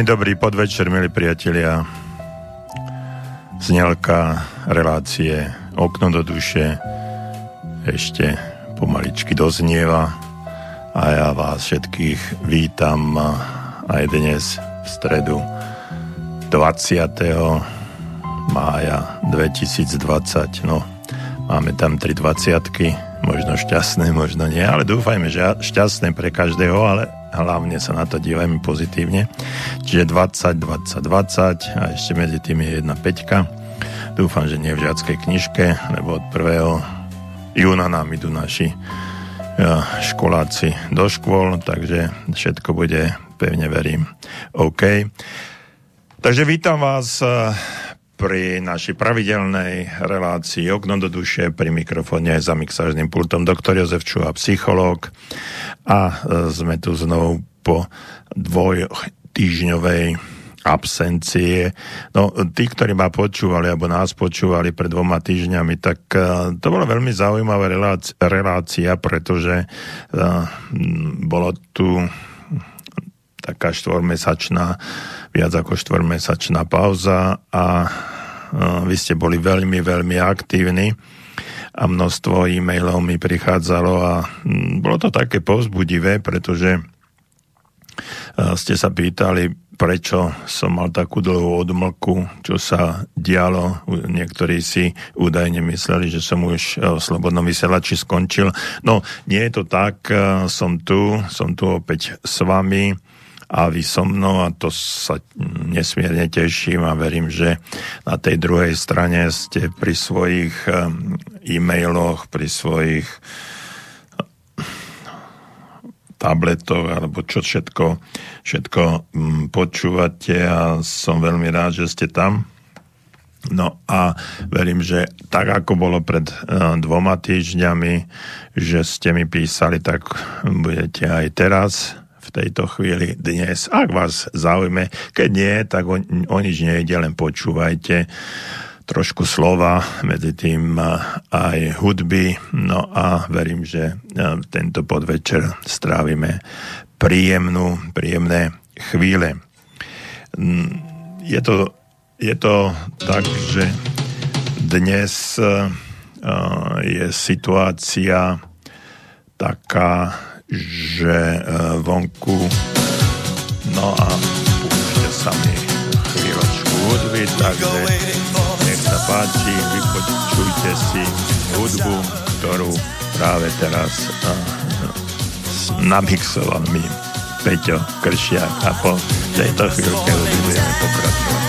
Príjemný dobrý podvečer, milí priatelia. Znelka relácie Okno do duše ešte pomaličky doznieva a ja vás všetkých vítam aj dnes v stredu 20. mája 2020. No, máme tam 3 20 možno šťastné, možno nie, ale dúfajme, že šťastné pre každého, ale hlavne sa na to dívajme pozitívne. Čiže 20, 20, 20 a ešte medzi tým je jedna peťka. Dúfam, že nie v žiackej knižke, lebo od 1. júna nám idú naši školáci do škôl, takže všetko bude, pevne verím, OK. Takže vítam vás pri našej pravidelnej relácii Okno do duše pri mikrofóne za mixážnym pultom doktor Jozef Čuha, psychológ a e, sme tu znovu po dvoj týždňovej absencie. No, tí, ktorí ma počúvali, alebo nás počúvali pred dvoma týždňami, tak uh, to bola veľmi zaujímavá relácia, relácia pretože uh, bolo tu taká štvormesačná, viac ako štvormesačná pauza a vy ste boli veľmi, veľmi aktívni a množstvo e-mailov mi prichádzalo a bolo to také povzbudivé, pretože ste sa pýtali, prečo som mal takú dlhú odmlku, čo sa dialo. Niektorí si údajne mysleli, že som už v Slobodnom vysielači skončil. No, nie je to tak, som tu, som tu opäť s vami a vy so mnou a to sa nesmierne teším a verím, že na tej druhej strane ste pri svojich e-mailoch, pri svojich tabletoch alebo čo všetko, všetko počúvate a som veľmi rád, že ste tam. No a verím, že tak ako bolo pred uh, dvoma týždňami, že ste mi písali, tak budete aj teraz tejto chvíli dnes. Ak vás zaujme, keď nie, tak o, o nič nejde, len počúvajte trošku slova, medzi tým aj hudby. No a verím, že tento podvečer strávime príjemnú, príjemné chvíle. Mm, je to, je to tak, že dnes je situácia taká, že e, vonku no a púšte sa mi chvíľočku hudby, takže nech sa páči, vypočujte si hudbu, ktorú práve teraz uh, namixoval mi Peťo Kršiak a po tejto chvíľke budeme pokračovať.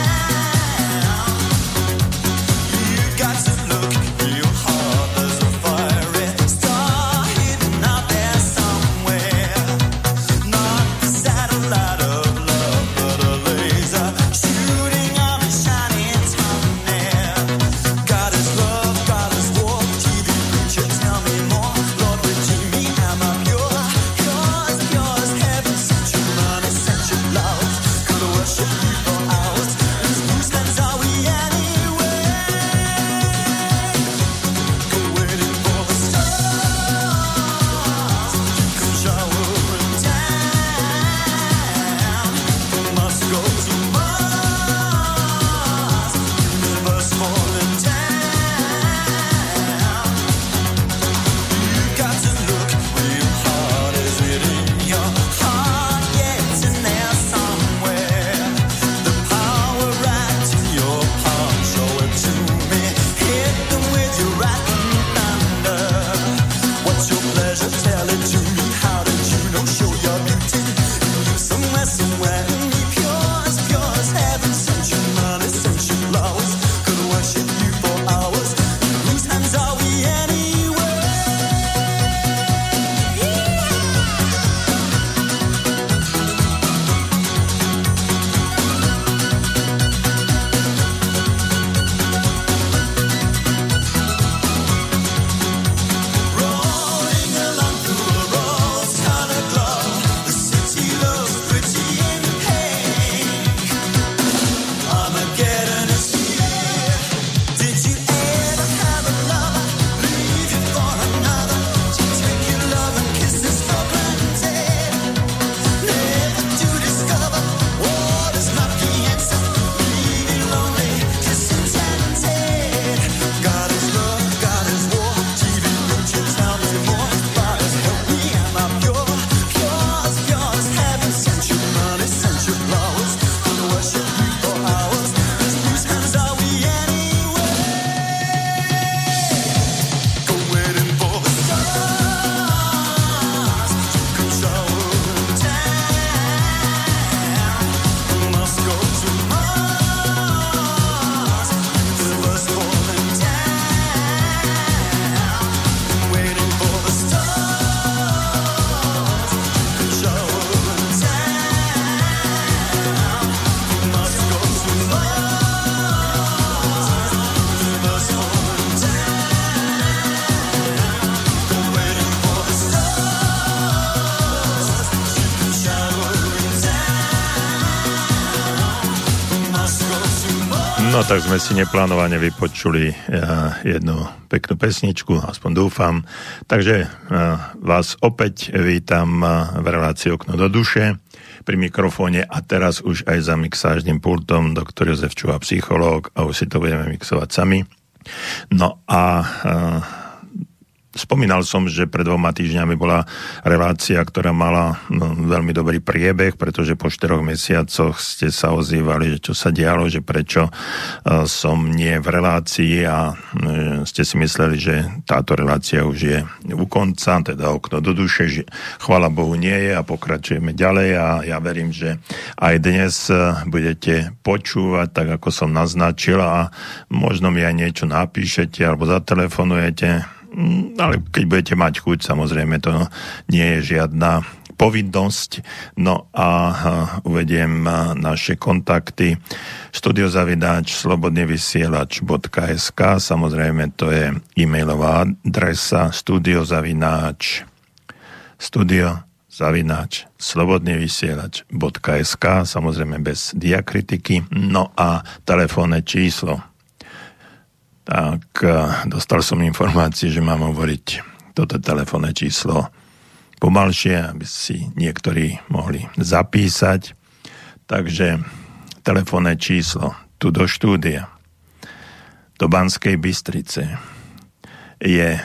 Tak sme si neplánovane vypočuli jednu peknú pesničku, aspoň dúfam. Takže vás opäť vítam v relácii Okno do duše pri mikrofóne a teraz už aj za mixážnym pultom doktor Jozef Čuha, psychológ a už si to budeme mixovať sami. No a Spomínal som, že pred dvoma týždňami bola relácia, ktorá mala no, veľmi dobrý priebeh, pretože po štyroch mesiacoch ste sa ozývali, že čo sa dialo, že prečo uh, som nie v relácii a uh, ste si mysleli, že táto relácia už je u konca, teda okno do duše, že chvala Bohu nie je a pokračujeme ďalej a ja verím, že aj dnes uh, budete počúvať, tak ako som naznačil a možno mi aj niečo napíšete alebo zatelefonujete ale keď budete mať chuť, samozrejme to nie je žiadna povinnosť. No a uvediem naše kontakty. Studiozavidáč slobodnevysielač.sk samozrejme to je e-mailová adresa studiozavináč studio zavináč slobodnevysielač.sk samozrejme bez diakritiky. No a telefónne číslo tak dostal som informácie, že mám hovoriť toto telefónne číslo pomalšie, aby si niektorí mohli zapísať. Takže telefónne číslo tu do štúdia do Banskej Bystrice je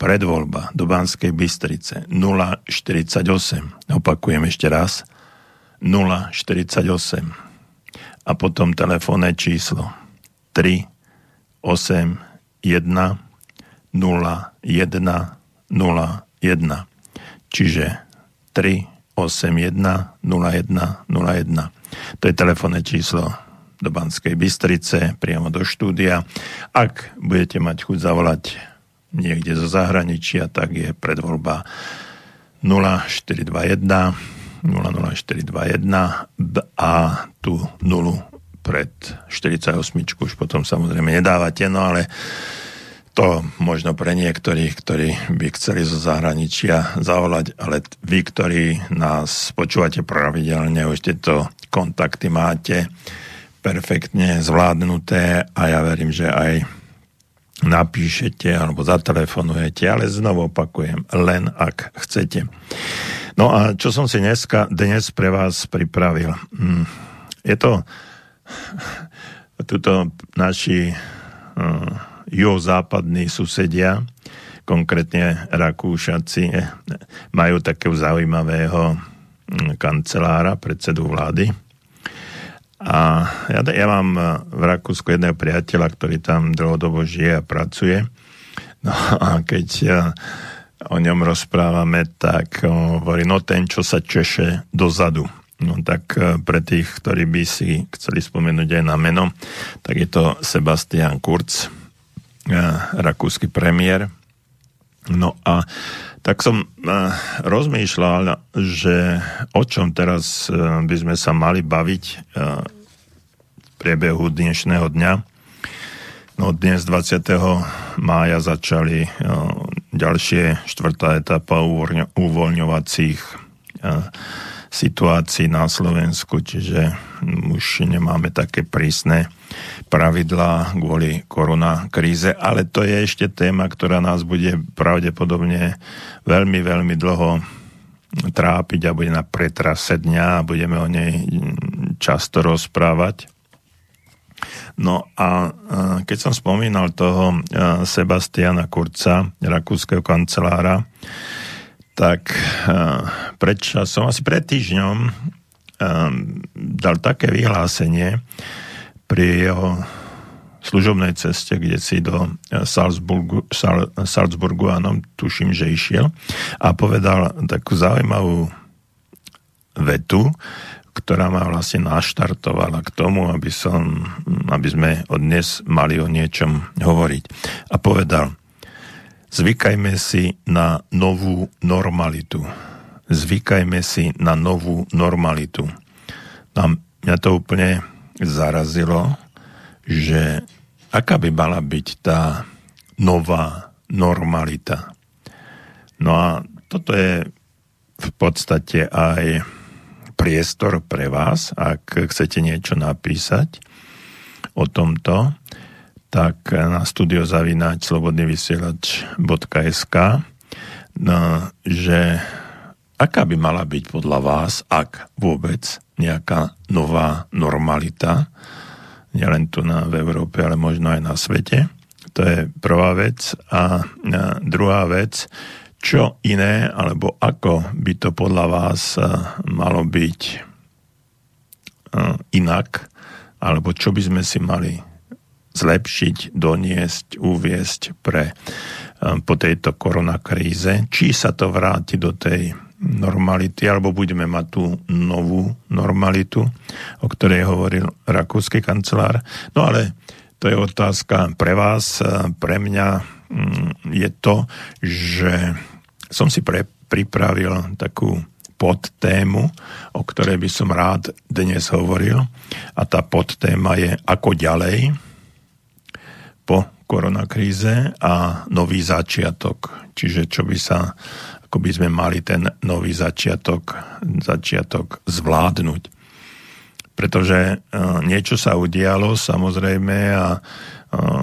predvoľba do Banskej Bystrice 048. Opakujem ešte raz. 048. A potom telefónne číslo 3 8 1 0 1 0 1. Čiže 3 8 1 0 1 0 1. To je telefónne číslo do Banskej Bystrice, priamo do štúdia. Ak budete mať chuť zavolať niekde zo zahraničia, tak je predvoľba 0421 00421 a tú nulu pred 48 už potom samozrejme nedávate, no ale to možno pre niektorých, ktorí by chceli zo zahraničia zavolať, ale vy, ktorí nás počúvate pravidelne, už tieto kontakty máte perfektne zvládnuté a ja verím, že aj napíšete alebo zatelefonujete, ale znovu opakujem, len ak chcete. No a čo som si dneska, dnes pre vás pripravil? Hm, je to tuto naši uh, juhozápadní susedia, konkrétne Rakúšaci, eh, majú takého zaujímavého hm, kancelára, predsedu vlády. A ja, ja mám eh, v Rakúsku jedného priateľa, ktorý tam dlhodobo žije a pracuje. No a keď o ňom rozprávame, tak hovorí, no ten, čo sa češe dozadu. No tak e, pre tých, ktorí by si chceli spomenúť aj na meno, tak je to Sebastian Kurz, e, rakúsky premiér. No a tak som e, rozmýšľal, že o čom teraz by sme sa mali baviť v priebehu dnešného dňa. No dnes 20. mája začali ďalšie štvrtá etapa uvoľňovacích situácii na Slovensku, čiže už nemáme také prísne pravidlá kvôli koronakríze, ale to je ešte téma, ktorá nás bude pravdepodobne veľmi, veľmi dlho trápiť a bude na pretrase dňa a budeme o nej často rozprávať. No a keď som spomínal toho Sebastiana Kurca, rakúskeho kancelára, tak eh, pred časom, asi pred týždňom, eh, dal také vyhlásenie pri jeho služobnej ceste, kde si do eh, Salzburgu, Sal, Salzburgu, áno, tuším, že išiel, a povedal takú zaujímavú vetu, ktorá ma vlastne naštartovala k tomu, aby, som, aby sme od dnes mali o niečom hovoriť. A povedal, Zvykajme si na novú normalitu. Zvykajme si na novú normalitu. A mňa to úplne zarazilo, že aká by mala byť tá nová normalita. No a toto je v podstate aj priestor pre vás, ak chcete niečo napísať o tomto, tak na studiozavináč slobodnyvysielač.sk no, že aká by mala byť podľa vás, ak vôbec nejaká nová normalita, nielen tu na, v Európe, ale možno aj na svete. To je prvá vec. A druhá vec, čo iné, alebo ako by to podľa vás malo byť inak, alebo čo by sme si mali zlepšiť, doniesť, uviesť pre, po tejto koronakríze, či sa to vráti do tej normality, alebo budeme mať tú novú normalitu, o ktorej hovoril rakúsky kancelár. No ale to je otázka pre vás, pre mňa mm, je to, že som si pre, pripravil takú podtému, o ktorej by som rád dnes hovoril. A tá podtéma je ako ďalej po koronakríze a nový začiatok. Čiže čo by sa ako by sme mali ten nový začiatok, začiatok zvládnuť. Pretože e, niečo sa udialo samozrejme a e,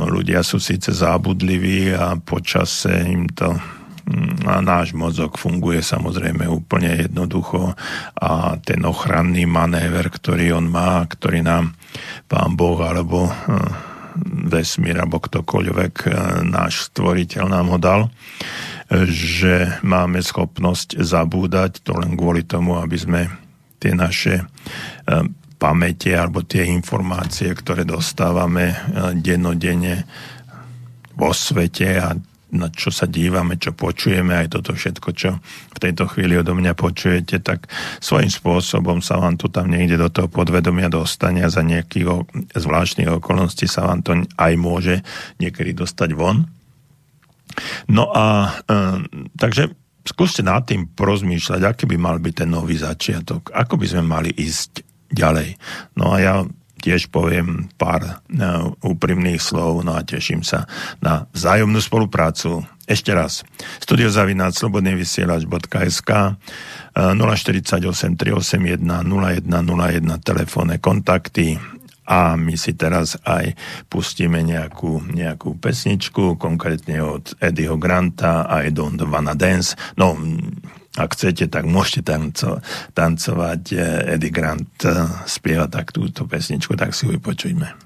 ľudia sú síce zábudliví a počase im to mm, a náš mozog funguje samozrejme úplne jednoducho a ten ochranný manéver, ktorý on má, ktorý nám pán Boh alebo e, vesmír alebo ktokoľvek náš stvoriteľ nám ho dal, že máme schopnosť zabúdať, to len kvôli tomu, aby sme tie naše e, pamäte alebo tie informácie, ktoré dostávame e, dennodenne vo svete a na čo sa dívame, čo počujeme, aj toto všetko, čo v tejto chvíli odo mňa počujete, tak svojím spôsobom sa vám to tam niekde do toho podvedomia dostane a za nejakých zvláštnych okolností sa vám to aj môže niekedy dostať von. No a e, takže skúste nad tým porozmýšľať, aký by mal byť ten nový začiatok, ako by sme mali ísť ďalej. No a ja tiež poviem pár e, úprimných slov, no a teším sa na vzájomnú spoluprácu. Ešte raz, studiozavináč slobodnyvysielač.sk 048 381 0101 telefónne kontakty a my si teraz aj pustíme nejakú, nejakú pesničku, konkrétne od Eddieho Granta I Don't Wanna Dance. No, ak chcete, tak môžete tanco, tancovať. Eddie Grant eh, spieva tak túto pesničku, tak si ju vypočujme.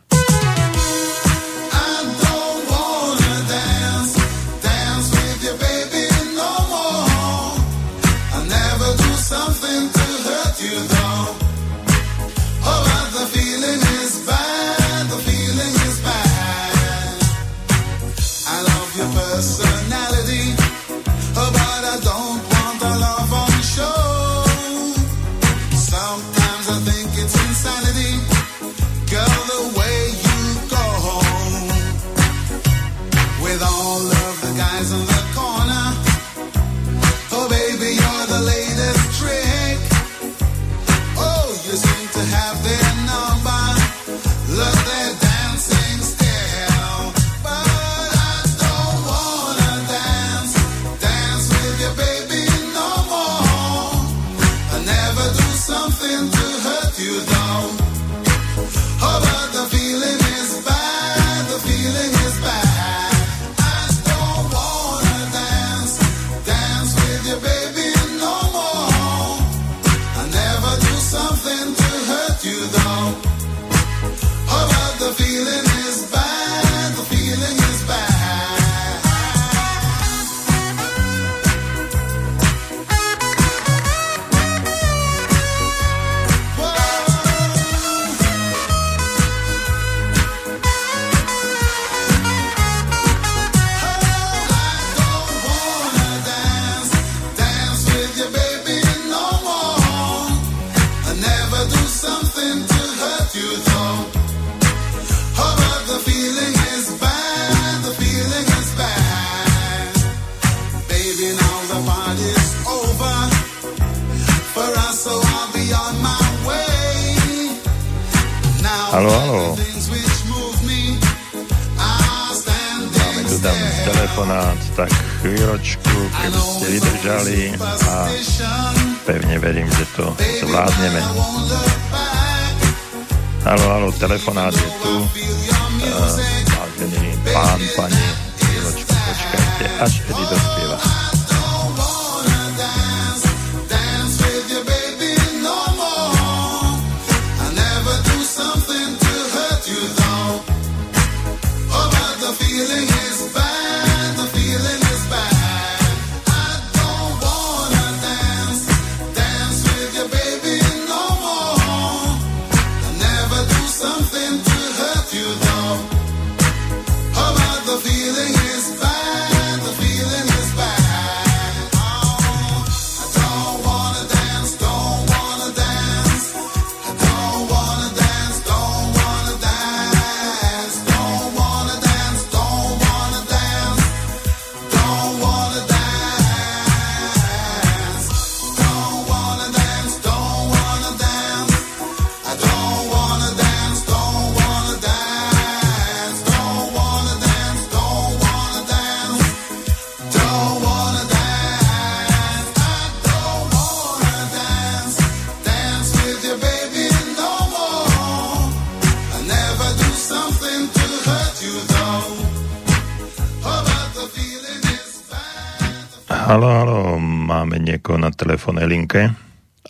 Telefónnej linke,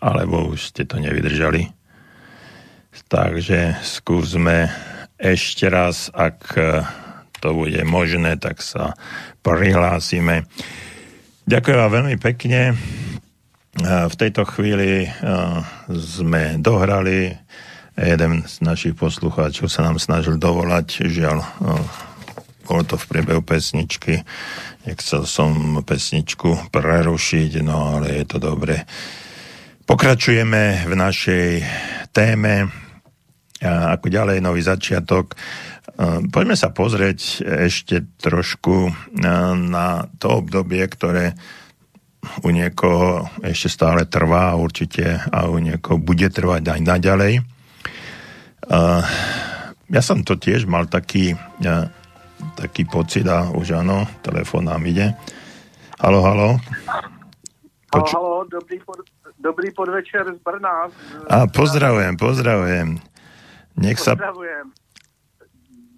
alebo už ste to nevydržali. Takže skúsme ešte raz, ak to bude možné, tak sa prihlásime. Ďakujem vám veľmi pekne. V tejto chvíli sme dohrali. Jeden z našich poslucháčov sa nám snažil dovolať, žiaľ, bolo to v priebehu pesničky Nechcel som pesničku prerušiť, no ale je to dobre. Pokračujeme v našej téme. A ako ďalej, nový začiatok. Poďme sa pozrieť ešte trošku na to obdobie, ktoré u niekoho ešte stále trvá určite a u niekoho bude trvať aj naďalej. Ja som to tiež mal taký taký pocit a už áno, telefón nám ide. Halo, halo. Poču... Halo, halo, dobrý, pod, dobrý podvečer z Brna. A pozdravujem, pozdravujem. Nech sa... Pozdravujem.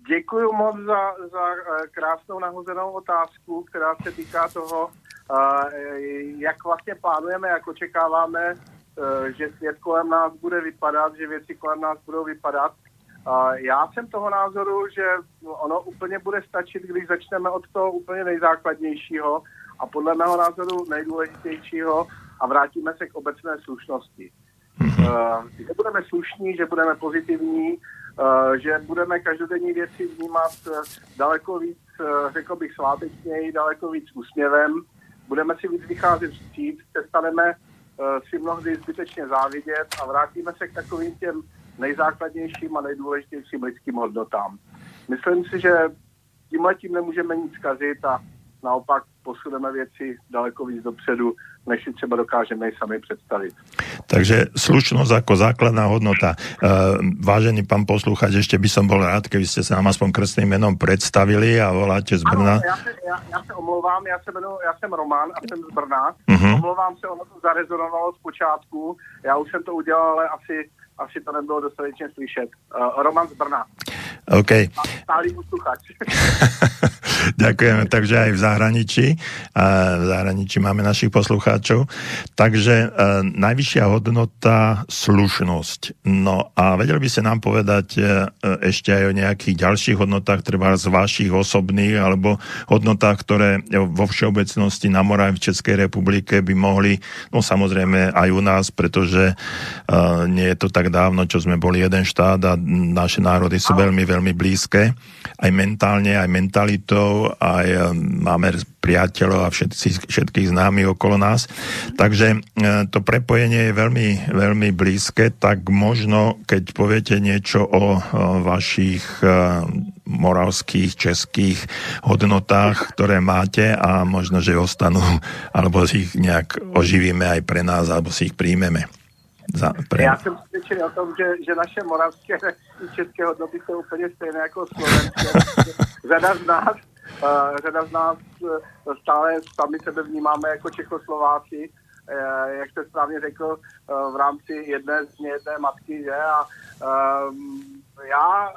Děkuji moc za, za eh, krásnou nahozenou otázku, která se týká toho, eh, jak vlastně plánujeme, jak očekáváme, eh, že svět kolem nás bude vypadat, že věci kolem nás budou vypadat. Já jsem toho názoru, že ono úplně bude stačit, když začneme od toho úplně nejzákladnějšího a podle mého názoru nejdůležitějšího a vrátíme se k obecné slušnosti. Uh, že budeme slušní, že budeme pozitivní, uh, že budeme každodenní věci vnímat uh, daleko víc, řekl bych svátečněji, daleko víc úsměvem, budeme si víc vycházet vstříc, přestaneme si mnohdy zbytečně závidět a vrátíme se k takovým těm nejzákladnějším a nejdůležitějším lidským hodnotám. Myslím si, že tímhle tím nemůžeme nic kazit a naopak posuneme věci daleko víc dopředu, než si třeba dokážeme i sami představit. Takže slušnosť ako základná hodnota. Uh, vážený pán poslúchať, ešte by som bol rád, keby ste sa nám aspoň krstným menom predstavili a voláte z Brna. Ano, já, se, já, já se omlouvám, já, se jmenuji, já jsem Roman a jsem z Brna. Uh-huh. Omlouvám se, ono to zarezonovalo z počátku. Já už jsem to udělal, ale asi asi to nebylo dostatečně slyšet. Uh, Roman z Brna. OK. Stálý posluchač. Ďakujeme, takže aj v zahraničí. V zahraničí máme našich poslucháčov. Takže e, najvyššia hodnota slušnosť. No a vedel by ste nám povedať e, ešte aj o nejakých ďalších hodnotách, treba z vašich osobných, alebo hodnotách, ktoré vo všeobecnosti na Morave v Českej republike by mohli, no samozrejme aj u nás, pretože nie je to tak dávno, čo sme boli jeden štát a naše národy sú veľmi, veľmi blízke, aj mentálne, aj mentalitou, aj e, máme priateľov a všetci, všetkých známych okolo nás. Takže e, to prepojenie je veľmi, veľmi blízke, tak možno, keď poviete niečo o, vašich e, moravských, českých hodnotách, ktoré máte a možno, že ostanú, alebo si ich nejak oživíme aj pre nás, alebo si ich príjmeme. Za, pre... Já jsem přesvědčený o tom, že, že naše moravské i české hodnoty jsou úplně stejné jako slovenské. řada z nás, uh, řada z nás uh, stále sami sebe vnímáme jako Čechoslováci, uh, jak jste správně řekl, uh, v rámci jedné z jedné matky, že? A, já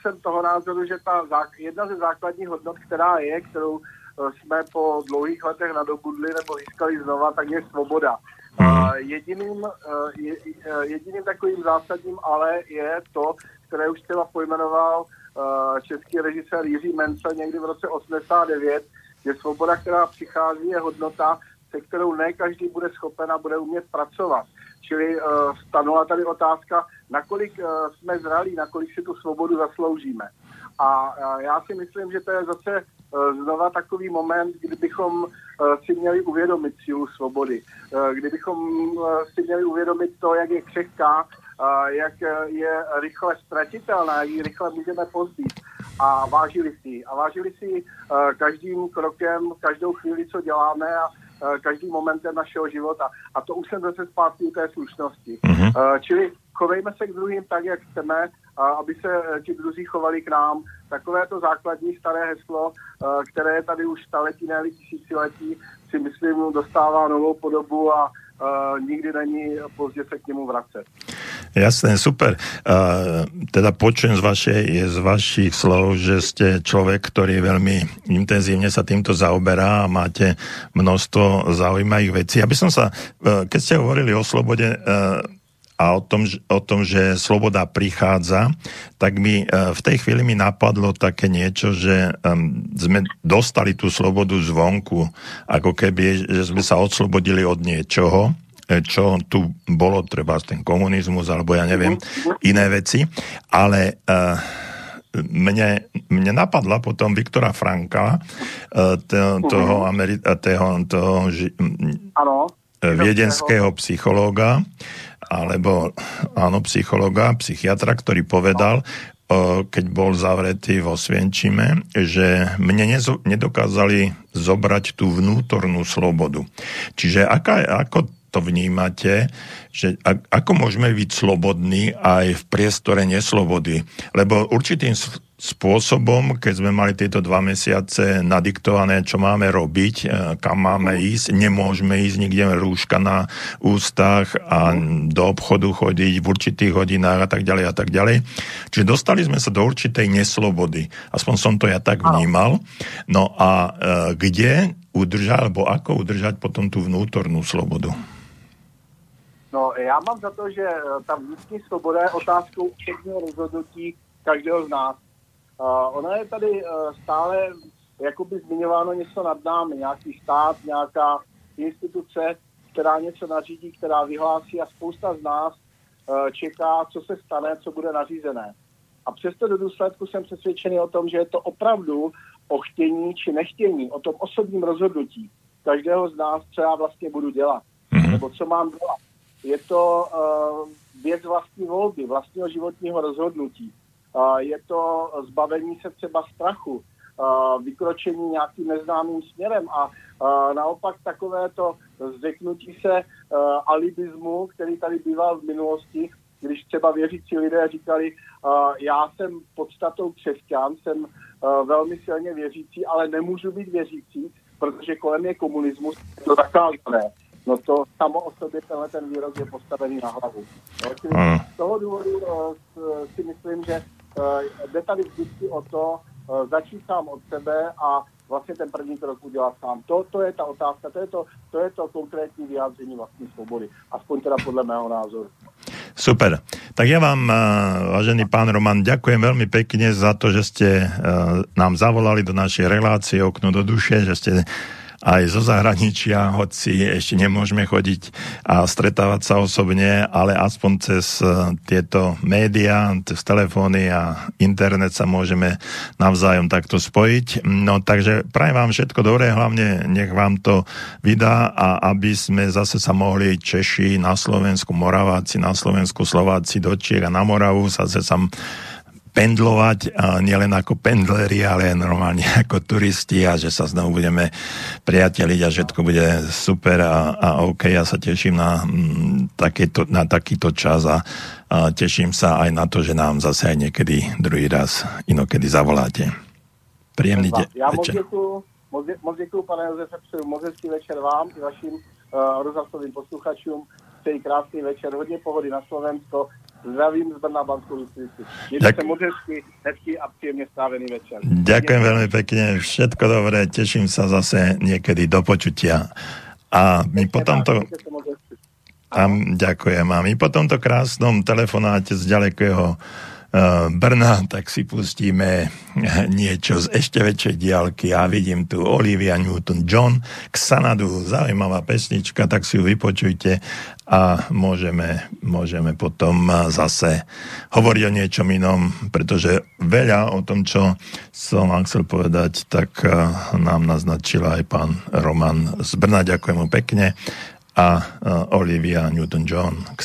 jsem toho názoru, že ta jedna ze základních hodnot, která je, kterou jsme po dlouhých letech nadobudli nebo získali znova, tak je svoboda. Uh, jediným, uh, je, jediným takovým zásadním ale je to, které už třeba pojmenoval uh, český režisér Jiří Mencel někdy v roce 89, že svoboda, která přichází, je hodnota, se kterou ne každý bude schopen a bude umět pracovat. Čili stanula tady otázka, nakolik jsme zralí, nakolik si tu svobodu zasloužíme. A já si myslím, že to je zase znova takový moment, kdybychom uh, si měli uvědomit sílu svobody. Uh, kdybychom si měli uvědomit to, jak je křehká, jak je rychle ztratitelná, jak ji rychle můžeme pozbít a vážili si. A vážili si každým krokem, každou chvíli, co děláme a každým momentem našeho života. A to už jsem zase zpátky u té slušnosti. Mm-hmm. Čili chovejme se k druhým tak, jak chceme, aby se ti druzí chovali k nám. Takové to základní staré heslo, které je tady už staletí, ne tisíciletí, si myslím, dostává novou podobu a uh, nikdy není pozdě se k němu vracet. Jasné, super. Uh, teda počujem z, vašej, z vašich slov, že ste človek, ktorý veľmi intenzívne sa týmto zaoberá a máte množstvo zaujímavých vecí. Aby som sa, uh, keď ste hovorili o slobode, a o tom, o tom, že sloboda prichádza, tak mi v tej chvíli mi napadlo také niečo, že sme dostali tú slobodu zvonku, ako keby, že sme sa odslobodili od niečoho E, čo tu bolo, treba ten komunizmus, alebo ja neviem, iné veci, ale uh, mne, mne napadla potom Viktora Franka, uh, to, toho, Ameri- toho, toho ži- viedenského psychológa, alebo áno, psychologa, psychiatra, ktorý povedal, keď bol zavretý vo Svienčime, že mne nedokázali zobrať tú vnútornú slobodu. Čiže aká, ako to vnímate, že ako môžeme byť slobodní aj v priestore neslobody. Lebo určitým spôsobom, keď sme mali tieto dva mesiace nadiktované, čo máme robiť, e, kam máme ísť, nemôžeme ísť nikde rúška na ústach a do obchodu chodiť v určitých hodinách a tak ďalej a tak ďalej. Čiže dostali sme sa do určitej neslobody. Aspoň som to ja tak vnímal. No a e, kde udržať, alebo ako udržať potom tú vnútornú slobodu? No, já mám za to, že eh, ta vnitřní svoboda je otázkou všechního rozhodnutí každého z nás. Uh, ona je tady uh, stále jakoby zmiňováno něco nad námi, nějaký stát, nějaká instituce, která něco nařídí, která vyhlásí a spousta z nás uh, čeká, co se stane, co bude nařízené. A přesto do důsledku jsem přesvědčený o tom, že je to opravdu o chtění či nechtění, o tom osobním rozhodnutí každého z nás, co já vlastně budu dělat, mm-hmm. nebo co mám dělat je to uh, věc vlastní volby, vlastního životního rozhodnutí. Je to zbavení se třeba strachu, vykročení nějakým neznámým směrem. A naopak takové to zvyknutí se alibismu, který tady býval v minulosti, když třeba věřící lidé říkali, já jsem podstatou křesťan, jsem velmi silně věřící, ale nemůžu být věřící, protože kolem je komunismus, to zakázané no to samo o sobě tenhle ten výrok je postavený na hlavu. Z toho důvodu si myslím, že jde tady vždycky o to uh, začít sám od sebe a vlastně ten první krok udělat sám. To, to je ta otázka, to je to, to je to konkrétní vyjádření vlastní svobody. Aspoň teda podle mého názoru. Super. Tak ja vám, vážený pán Roman, ďakujem veľmi pekne za to, že ste nám zavolali do našej relácie Okno do duše, že ste aj zo zahraničia, hoci ešte nemôžeme chodiť a stretávať sa osobne, ale aspoň cez e, tieto médiá, cez telefóny a internet sa môžeme navzájom takto spojiť. No takže prajem vám všetko dobré, hlavne nech vám to vydá a aby sme zase sa mohli Češi na Slovensku, Moraváci na Slovensku, Slováci do Čiech a na Moravu zase sa pendlovať, nielen ako pendleri, ale normálne ako turisti a že sa znovu budeme priateliť a všetko bude super a, a OK, ja sa teším na, mm, takéto, na takýto čas a, a teším sa aj na to, že nám zase aj niekedy druhý raz inokedy zavoláte. Príjemný deň. Ja děkuju, moc, děkuju, pane Josefe, přeju moc hezký večer vám i vašim uh, rozhlasovým posluchačům přeji krásný večer, hodně pohody na Slovensko, Zdravím z Brna Banskou Bystricu. Ďak... moc hezky, a príjemne strávený večer. Ďakujem veľmi pekne, všetko dobré, teším sa zase niekedy do počutia. A my po tomto... A ďakujem. A my po tomto krásnom telefonáte z ďalekého Brna, tak si pustíme niečo z ešte väčšej diálky. Ja vidím tu Olivia Newton-John k Sanadu, zaujímavá pesnička, tak si ju vypočujte a môžeme, môžeme potom zase hovoriť o niečom inom, pretože veľa o tom, čo som vám chcel povedať, tak eh, nám naznačila aj pán Roman z Brna. Ďakujem mu pekne a eh, Olivia Newton-John k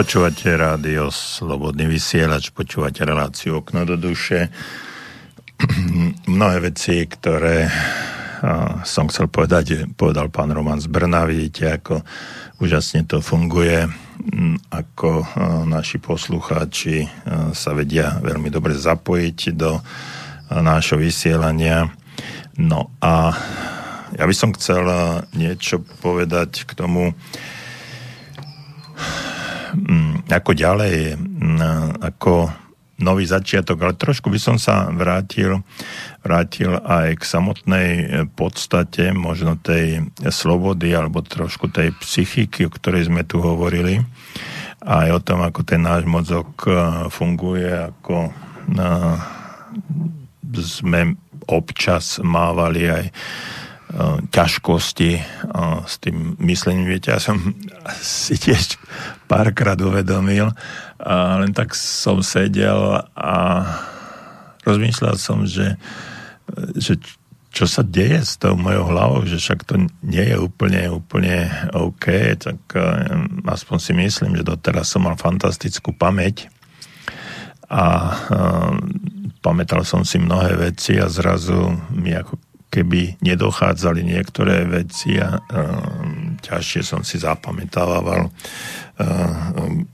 Počúvate rádio Slobodný vysielač, počúvate reláciu Okno do duše. Mnohé veci, ktoré som chcel povedať, povedal pán Roman z Brna. Vidíte, ako úžasne to funguje, ako naši poslucháči sa vedia veľmi dobre zapojiť do nášho vysielania. No a ja by som chcel niečo povedať k tomu, ako ďalej, mm, ako nový začiatok, ale trošku by som sa vrátil, vrátil aj k samotnej podstate možno tej slobody alebo trošku tej psychiky, o ktorej sme tu hovorili. Aj o tom, ako ten náš mozog e, funguje, ako sme občas mávali aj ťažkosti s tým myslením. Viete, ja som si tiež párkrát uvedomil, a len tak som sedel a rozmýšľal som, že, že čo sa deje s tou mojou hlavou, že však to nie je úplne, úplne OK, tak aspoň si myslím, že doteraz som mal fantastickú pamäť a pamätal som si mnohé veci a zrazu mi ako keby nedochádzali niektoré veci a um, ťažšie som si zapamätával uh,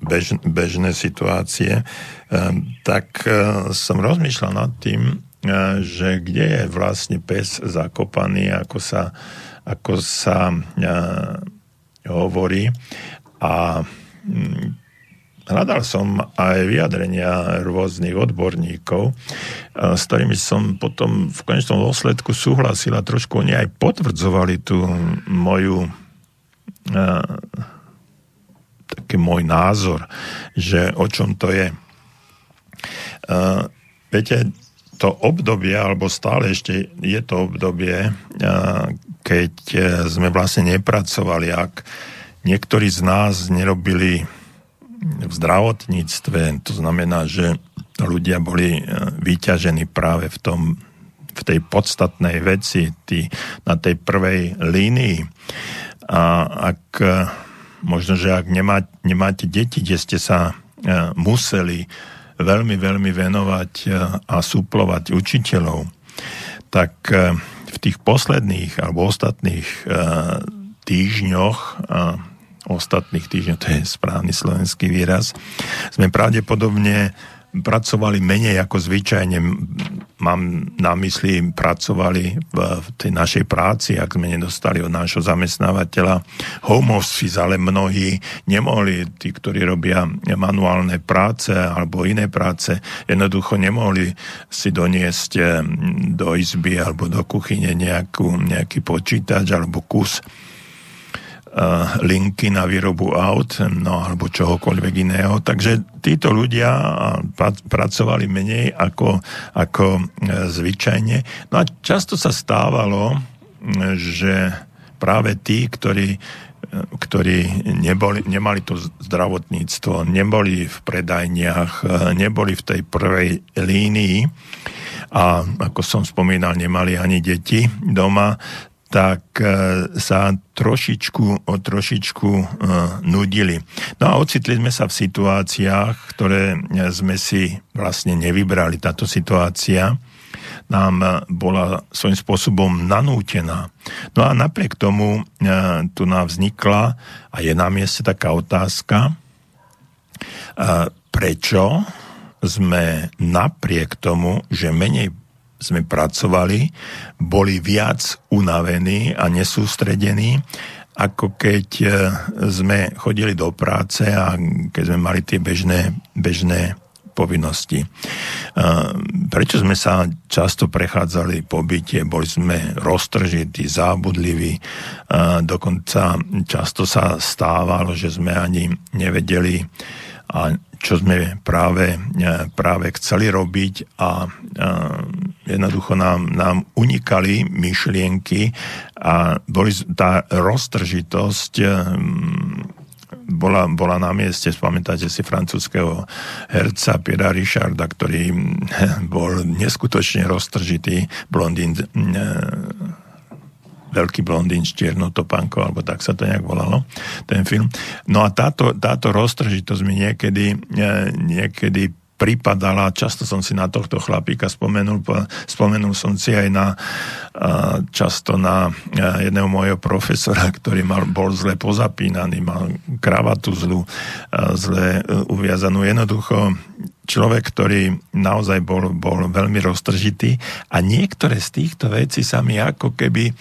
bež, bežné situácie, um, tak uh, som rozmýšľal nad tým, uh, že kde je vlastne pes zakopaný, ako sa, ako sa uh, hovorí. A um, Hľadal som aj vyjadrenia rôznych odborníkov, s ktorými som potom v konečnom dôsledku súhlasil a trošku oni aj potvrdzovali tú moju taký môj názor, že o čom to je. Viete, to obdobie, alebo stále ešte je to obdobie, keď sme vlastne nepracovali, ak niektorí z nás nerobili v zdravotníctve. To znamená, že ľudia boli e, vyťažení práve v tom v tej podstatnej veci, tý, na tej prvej línii. A ak e, možno, že ak nemá, nemáte deti, kde ste sa e, museli veľmi, veľmi venovať a suplovať učiteľov, tak v tých posledných alebo ostatných týždňoch ostatných týždňov, to je správny slovenský výraz, sme pravdepodobne pracovali menej ako zvyčajne. Mám na mysli, pracovali v, tej našej práci, ak sme nedostali od nášho zamestnávateľa home office, ale mnohí nemohli, tí, ktorí robia manuálne práce alebo iné práce, jednoducho nemohli si doniesť do izby alebo do kuchyne nejakú, nejaký počítač alebo kus linky na výrobu aut, no alebo čohokoľvek iného. Takže títo ľudia pracovali menej ako, ako e, zvyčajne. No a často sa stávalo, že práve tí, ktorí e, ktorí neboli, nemali to zdravotníctvo, neboli v predajniach, neboli v tej prvej línii a ako som spomínal, nemali ani deti doma, tak e, sa trošičku, trošičku e, nudili. No a ocitli sme sa v situáciách, ktoré e, sme si vlastne nevybrali. Táto situácia nám bola svojím spôsobom nanútená. No a napriek tomu tu nám vznikla a je na mieste taká otázka, prečo sme napriek tomu, že menej sme pracovali, boli viac unavení a nesústredení, ako keď e, sme chodili do práce a keď sme mali tie bežné, bežné povinnosti. E, prečo sme sa často prechádzali po byte, boli sme roztržití, zábudliví, e, dokonca často sa stávalo, že sme ani nevedeli a čo sme práve, e, práve chceli robiť a, a jednoducho nám, nám unikali myšlienky a boli, tá roztržitosť e, bola, bola na mieste, spamätáte si francúzského herca Piera Richarda, ktorý bol neskutočne roztržitý blondín e, Veľký blondín s čiernou topánkou, alebo tak sa to nejak volalo, ten film. No a táto, táto roztržitosť mi niekedy, e, niekedy pripadala, často som si na tohto chlapíka spomenul, spomenul som si aj na, často na e, jedného môjho profesora, ktorý mal, bol zle pozapínaný, mal kravatu zlú, zle e, uviazanú. Jednoducho človek, ktorý naozaj bol, bol veľmi roztržitý a niektoré z týchto vecí sa mi ako keby e,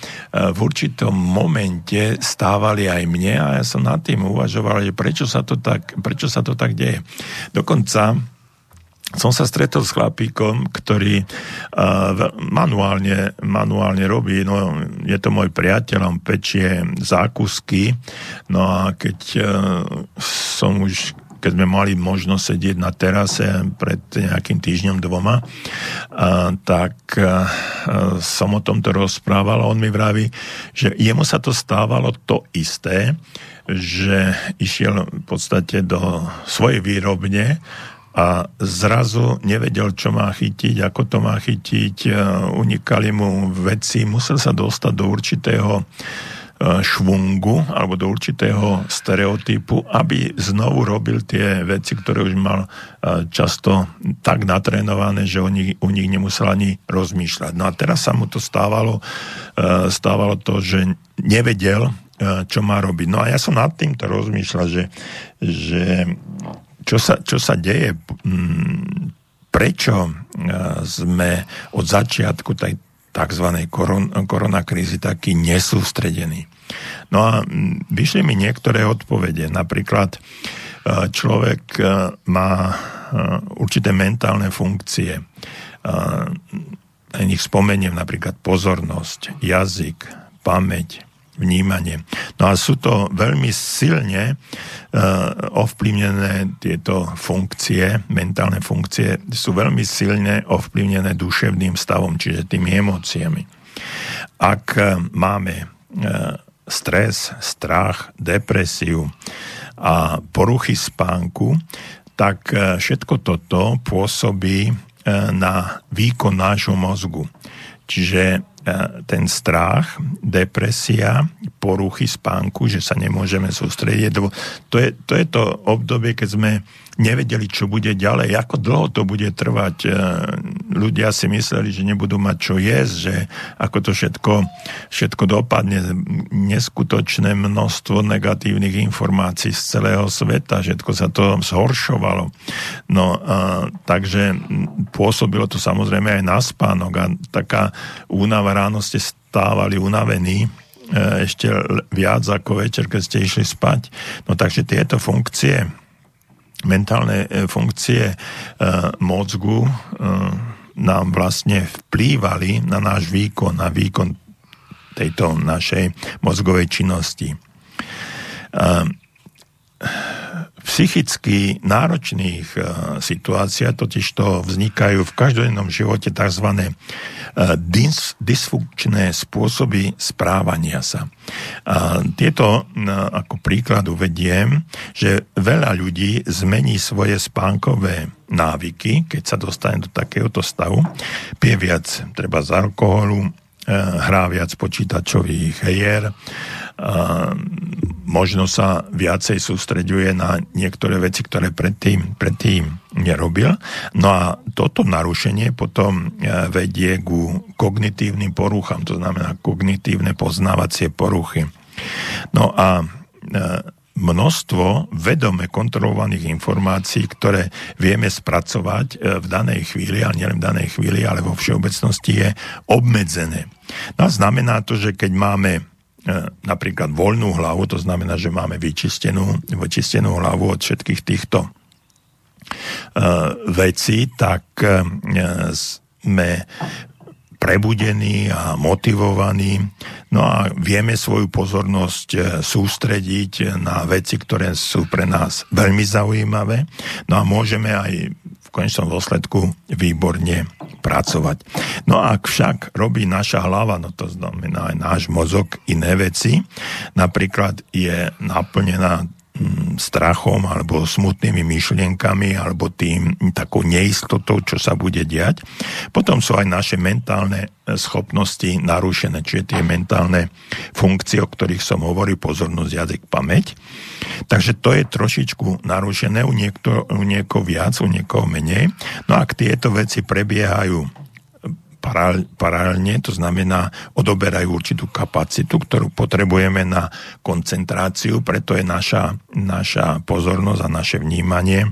v určitom momente stávali aj mne a ja som nad tým uvažoval, že prečo sa to tak, prečo sa to tak deje. Dokonca som sa stretol s chlapíkom, ktorý uh, manuálne, manuálne robí, no je to môj priateľ, on pečie zákusky, no a keď uh, som už keď sme mali možnosť sedieť na terase pred nejakým týždňom dvoma, tak som o tomto rozprával a on mi vraví, že jemu sa to stávalo to isté, že išiel v podstate do svojej výrobne a zrazu nevedel, čo má chytiť, ako to má chytiť, unikali mu veci, musel sa dostať do určitého švungu alebo do určitého stereotypu, aby znovu robil tie veci, ktoré už mal často tak natrénované, že o nich, u nich nemusel ani rozmýšľať. No a teraz sa mu to stávalo, stávalo to, že nevedel, čo má robiť. No a ja som nad týmto rozmýšľal, že, že čo, sa, čo sa deje, prečo sme od začiatku tej tzv. Koron, koronakrízy taký nesústredený. No a vyšli mi niektoré odpovede. Napríklad človek má určité mentálne funkcie. Na nich spomeniem napríklad pozornosť, jazyk, pamäť, vnímanie. No a sú to veľmi silne uh, ovplyvnené tieto funkcie, mentálne funkcie, sú veľmi silne ovplyvnené duševným stavom, čiže tými emóciami. Ak uh, máme uh, stres, strach, depresiu a poruchy spánku, tak všetko toto pôsobí na výkon nášho mozgu. Čiže ten strach, depresia, poruchy spánku, že sa nemôžeme sústrediť. To je, to je to obdobie, keď sme nevedeli, čo bude ďalej, ako dlho to bude trvať. E, ľudia si mysleli, že nebudú mať čo jesť, že ako to všetko, všetko dopadne. Neskutočné množstvo negatívnych informácií z celého sveta, všetko sa to zhoršovalo. No, a, takže pôsobilo to samozrejme aj na spánok a taká únava ráno ste stávali unavení, e, ešte viac ako večer, keď ste išli spať. No takže tieto funkcie mentálne e, funkcie e, mozgu e, nám vlastne vplývali na náš výkon, na výkon tejto našej mozgovej činnosti. Psychicky náročných situáciách totiž to vznikajú v každodennom živote tzv dis, dysfunkčné spôsoby správania sa. A tieto ako príklad uvediem, že veľa ľudí zmení svoje spánkové návyky, keď sa dostane do takéhoto stavu, pije viac treba z alkoholu, e, hrá viac počítačových hier, možno sa viacej sústreďuje na niektoré veci, ktoré predtým, predtým nerobil. No a toto narušenie potom e, vedie ku kognitívnym poruchám, to znamená kognitívne poznávacie poruchy. No a množstvo vedome kontrolovaných informácií, ktoré vieme spracovať e, v danej chvíli, a nielen v danej chvíli, ale vo všeobecnosti je obmedzené. No a znamená to, že keď máme E, napríklad voľnú hlavu, to znamená, že máme vyčistenú, vyčistenú hlavu od všetkých týchto e, vecí, tak sme prebudení a motivovaní. No a vieme svoju pozornosť sústrediť na veci, ktoré sú pre nás veľmi zaujímavé. No a môžeme aj konečnom dôsledku výborne pracovať. No a ak však robí naša hlava, no to znamená aj náš mozog, iné veci, napríklad je naplnená strachom alebo smutnými myšlienkami alebo tým takou neistotou, čo sa bude diať. Potom sú aj naše mentálne e, schopnosti narušené, čiže tie mentálne funkcie, o ktorých som hovoril, pozornosť, jazyk, pamäť. Takže to je trošičku narušené u, niekto, u niekoho viac, u niekoho menej. No ak tieto veci prebiehajú paralelne, to znamená, odoberajú určitú kapacitu, ktorú potrebujeme na koncentráciu, preto je naša, naša pozornosť a naše vnímanie uh,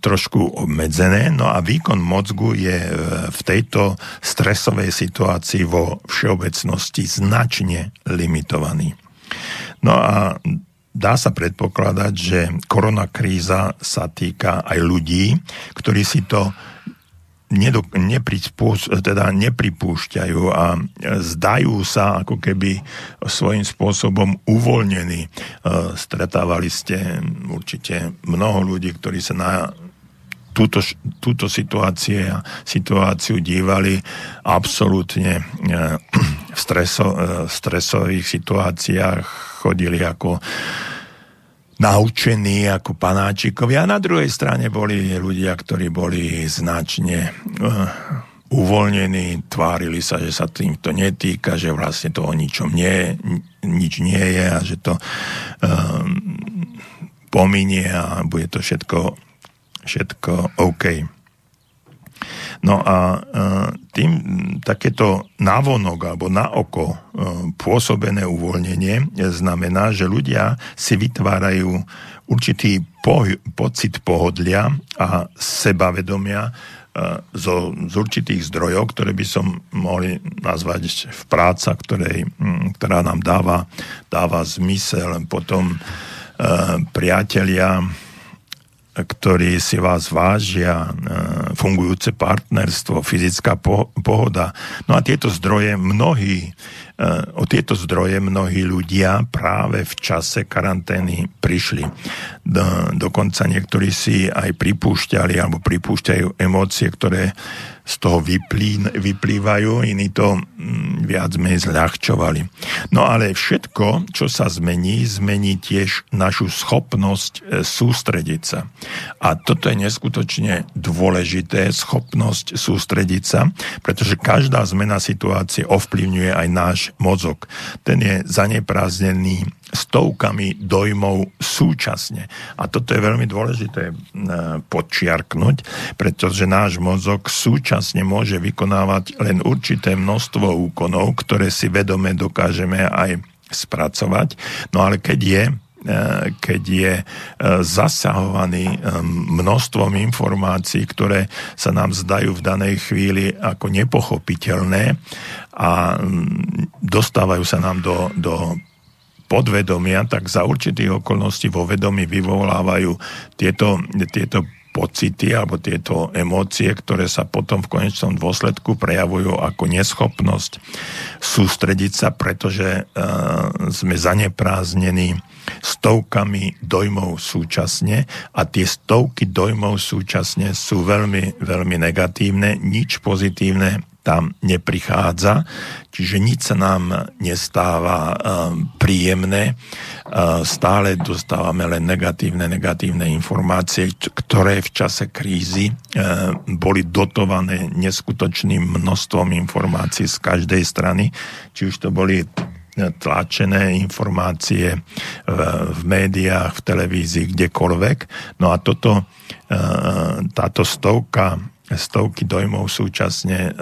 trošku obmedzené, no a výkon mozgu je e, v tejto stresovej situácii vo všeobecnosti značne limitovaný. No a dá sa predpokladať, že koronakríza sa týka aj ľudí, ktorí si to teda nepripúšťajú a zdajú sa ako keby svojím spôsobom uvoľnení. Stretávali ste určite mnoho ľudí, ktorí sa na túto, túto situácie, situáciu dívali absolútne v streso, stresových situáciách, chodili ako naučení ako panáčikovia. A na druhej strane boli ľudia, ktorí boli značne uh, uvoľnení, tvárili sa, že sa tým to netýka, že vlastne to o ničom nie, nič nie je a že to um, pominie a bude to všetko, všetko OK. No a e, tým takéto návonok alebo na oko e, pôsobené uvoľnenie znamená, že ľudia si vytvárajú určitý po, pocit pohodlia a sebavedomia e, zo, z určitých zdrojov, ktoré by som mohli nazvať v práca, ktorej, ktorá nám dáva, dáva zmysel, potom priatelia, ktorí si vás vážia, e, fungujúce partnerstvo, fyzická pohoda. No a tieto zdroje mnohí, e, o tieto zdroje mnohí ľudia práve v čase karantény prišli. Do, dokonca niektorí si aj pripúšťali alebo pripúšťajú emócie, ktoré z toho vyplí, vyplývajú, iní to mm, viac menej zľahčovali. No ale všetko, čo sa zmení, zmení tiež našu schopnosť e, sústrediť sa. A toto je neskutočne dôležité, schopnosť sústrediť sa, pretože každá zmena situácie ovplyvňuje aj náš mozog. Ten je zaneprázdnený stovkami dojmov súčasne. A toto je veľmi dôležité e, podčiarknúť, pretože náš mozog súčasne môže vykonávať len určité množstvo úkonov, ktoré si vedome dokážeme aj spracovať. No ale keď je e, keď je e, zasahovaný množstvom informácií, ktoré sa nám zdajú v danej chvíli ako nepochopiteľné a dostávajú sa nám do, do podvedomia, tak za určitých okolností vo vedomí vyvolávajú tieto, tieto pocity alebo tieto emócie, ktoré sa potom v konečnom dôsledku prejavujú ako neschopnosť sústrediť sa, pretože uh, sme zanepráznení stovkami dojmov súčasne a tie stovky dojmov súčasne sú veľmi, veľmi negatívne, nič pozitívne tam neprichádza, čiže nič sa nám nestáva um, príjemné, uh, stále dostávame len negatívne, negatívne informácie, ktoré v čase krízy uh, boli dotované neskutočným množstvom informácií z každej strany, či už to boli tlačené informácie v, v médiách, v televízii, kdekoľvek. No a toto, táto stovka stovky dojmov súčasne e,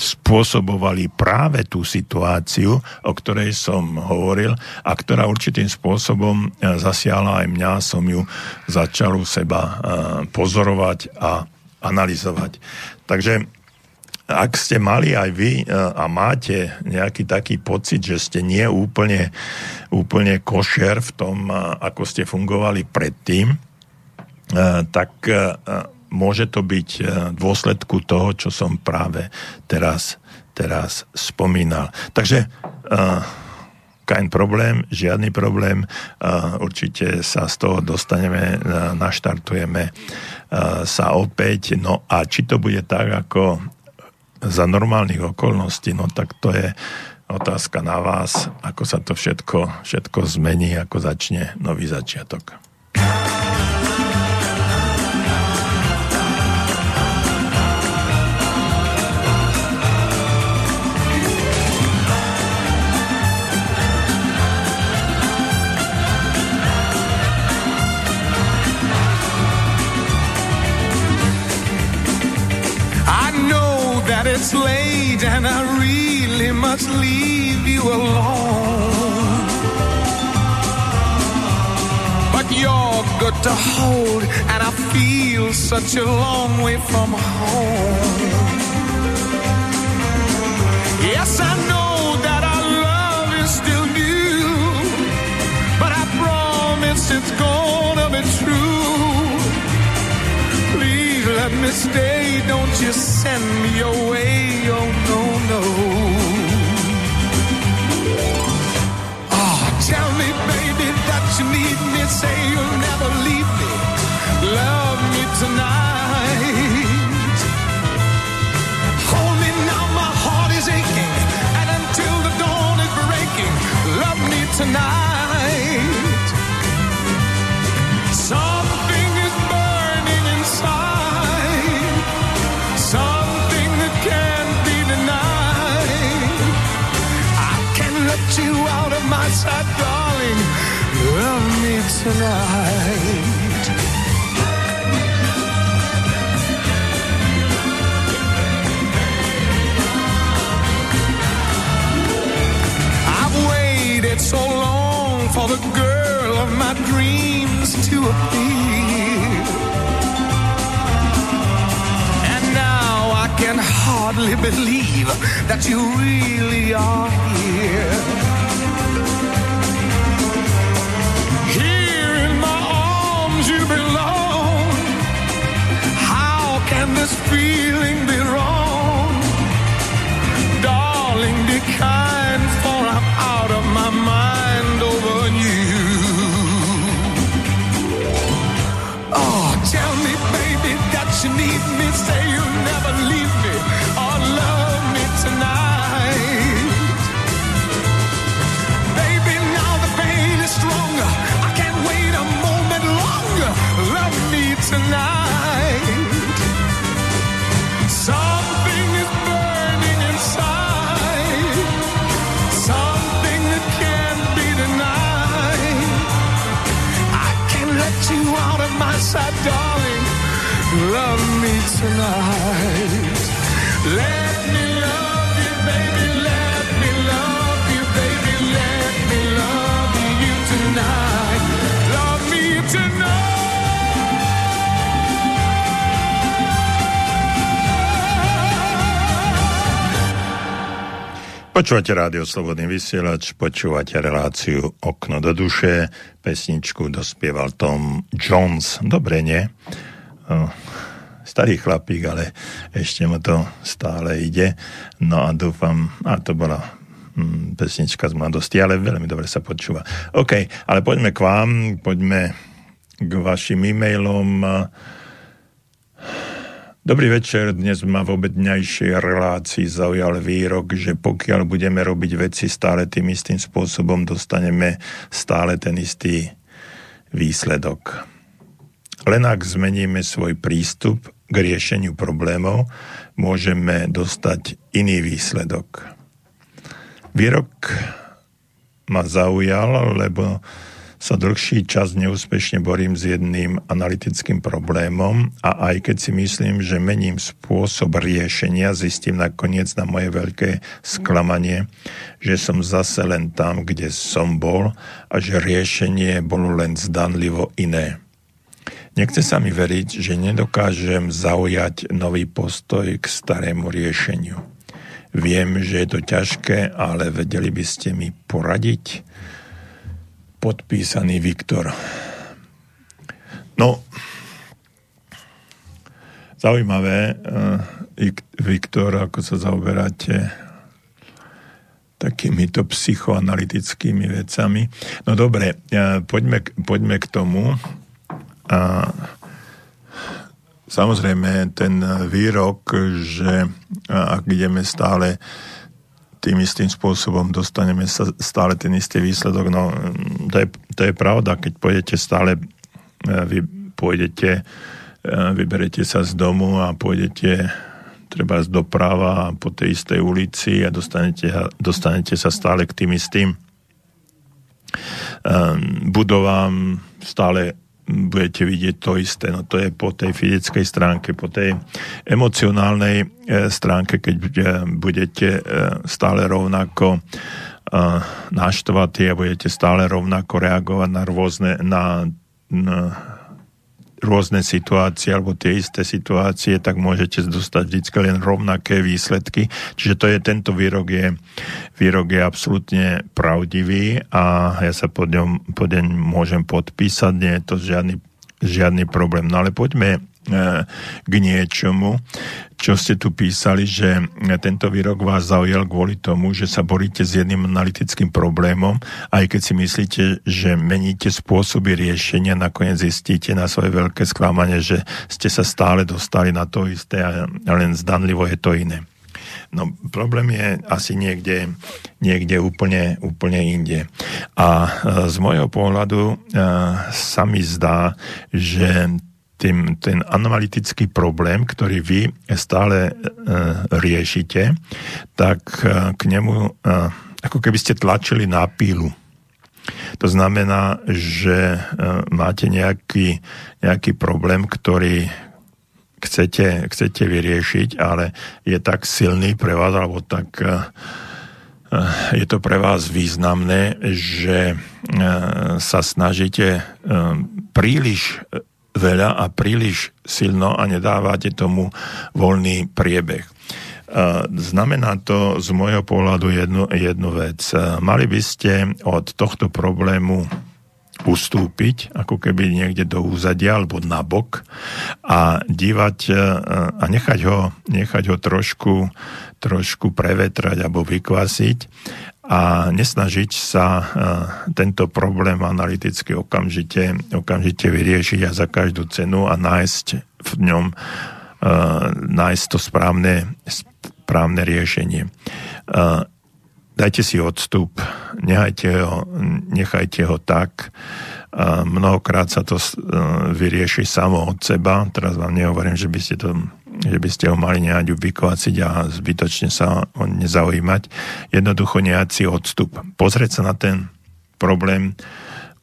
spôsobovali práve tú situáciu, o ktorej som hovoril a ktorá určitým spôsobom e, zasiahla aj mňa, som ju začal u seba e, pozorovať a analyzovať. Takže ak ste mali aj vy a máte nejaký taký pocit, že ste nie úplne, úplne košer v tom, ako ste fungovali predtým, tak môže to byť e, dôsledku toho, čo som práve teraz, teraz spomínal. Takže uh, kein problém, žiadny problém, uh, určite sa z toho dostaneme, naštartujeme sa opäť, no a či to bude tak, ako za normálnych okolností, no tak to je otázka na vás, ako sa to všetko, všetko zmení, ako začne nový začiatok. It's late and I really must leave you alone. But you're good to hold, and I feel such a long way from home. Yes, I know that our love is still new, but I promise it's gonna be true. Let me stay, don't you send me away. Oh, no, no. Oh, tell me, baby, that you need me. Say you'll never leave me. Love me tonight. Hold me now, my heart is aching. And until the dawn is breaking, love me tonight. Tonight. I've waited so long for the girl of my dreams to appear. And now I can hardly believe that you really are here. This feeling be wrong? Darling, be kind, Počúvate rádio Slobodný vysielač, počúvate reláciu Okno do duše, pesničku dospieval Tom Jones. Dobre, nie? Starý chlapík, ale ešte mu to stále ide. No a dúfam, a to bola hm, pesnička z mladosti, ale veľmi dobre sa počúva. OK, ale poďme k vám, poďme k vašim e-mailom. Dobrý večer, dnes ma v obedňajšej relácii zaujal výrok, že pokiaľ budeme robiť veci stále tým istým spôsobom, dostaneme stále ten istý výsledok. Len ak zmeníme svoj prístup k riešeniu problémov, môžeme dostať iný výsledok. Výrok ma zaujal, lebo sa dlhší čas neúspešne borím s jedným analytickým problémom a aj keď si myslím, že mením spôsob riešenia, zistím nakoniec na moje veľké sklamanie, že som zase len tam, kde som bol a že riešenie bolo len zdanlivo iné. Nechce sa mi veriť, že nedokážem zaujať nový postoj k starému riešeniu. Viem, že je to ťažké, ale vedeli by ste mi poradiť? Podpísaný Viktor. No, zaujímavé, uh, Viktor, ako sa zaoberáte takýmito psychoanalytickými vecami. No dobre, uh, poďme, poďme k tomu. A samozrejme ten výrok, že ak ideme stále tým istým spôsobom dostaneme sa stále ten istý výsledok. No, to je, to je pravda, keď pôjdete stále, vy pôjdete, vyberete sa z domu a pôjdete treba z doprava po tej istej ulici a dostanete, dostanete sa stále k tým istým budovám, stále budete vidieť to isté. No to je po tej fyzickej stránke, po tej emocionálnej e, stránke, keď budete e, stále rovnako e, naštvatí a budete stále rovnako reagovať na rôzne, na, na rôzne situácie alebo tie isté situácie, tak môžete dostať vždy len rovnaké výsledky. Čiže to je, tento výrok je, výrok je absolútne pravdivý a ja sa pod ňom, pod ňom môžem podpísať, nie je to žiadny, žiadny problém. No ale poďme k niečomu, čo ste tu písali, že tento výrok vás zaujal kvôli tomu, že sa boríte s jedným analytickým problémom, aj keď si myslíte, že meníte spôsoby riešenia, nakoniec zistíte na svoje veľké sklamanie, že ste sa stále dostali na to isté a len zdanlivo je to iné. No problém je asi niekde, niekde úplne, úplne inde. A e, z môjho pohľadu e, sa mi zdá, že tým, ten analytický problém, ktorý vy stále e, riešite, tak e, k nemu e, ako keby ste tlačili na pílu. To znamená, že e, máte nejaký, nejaký problém, ktorý, chcete, chcete vyriešiť, ale je tak silný pre vás, alebo tak eh, eh, je to pre vás významné, že sa snažíte príliš veľa a príliš silno a nedávate tomu voľný priebeh. Znamená to z môjho pohľadu jednu, jednu vec. Mali by ste od tohto problému ustúpiť, ako keby niekde do úzadia alebo na bok a dívať e, a nechať ho, nechať ho trošku, trošku prevetrať alebo vykvasiť a nesnažiť sa e, tento problém analyticky okamžite, okamžite vyriešiť a za každú cenu a nájsť v ňom e, nájsť to správne, správne riešenie dajte si odstup, nechajte ho, nechajte ho tak. Mnohokrát sa to e, vyrieši samo od seba. Teraz vám nehovorím, že by ste, to, že by ste ho mali nehať vykváciť a zbytočne sa o nezaujímať. Jednoducho nehať si odstup. Pozrieť sa na ten problém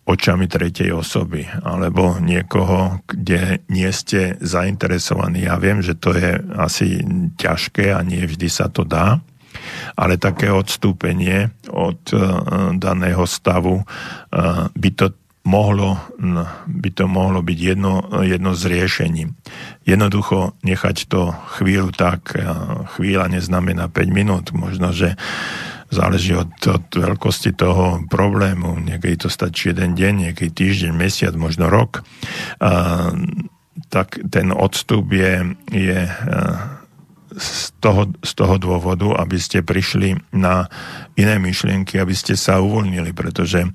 očami tretej osoby alebo niekoho, kde nie ste zainteresovaní. Ja viem, že to je asi ťažké a nie vždy sa to dá, ale také odstúpenie od e, daného stavu e, by to mohlo, by to mohlo byť jedno, jedno z riešení. Jednoducho nechať to chvíľu tak, chvíľa neznamená 5 minút, možno, že záleží od, od veľkosti toho problému. Niekedy to stačí jeden deň, niekedy týždeň, mesiac, možno rok. A, tak ten odstup je, je z toho, z toho dôvodu, aby ste prišli na iné myšlienky, aby ste sa uvoľnili, pretože uh,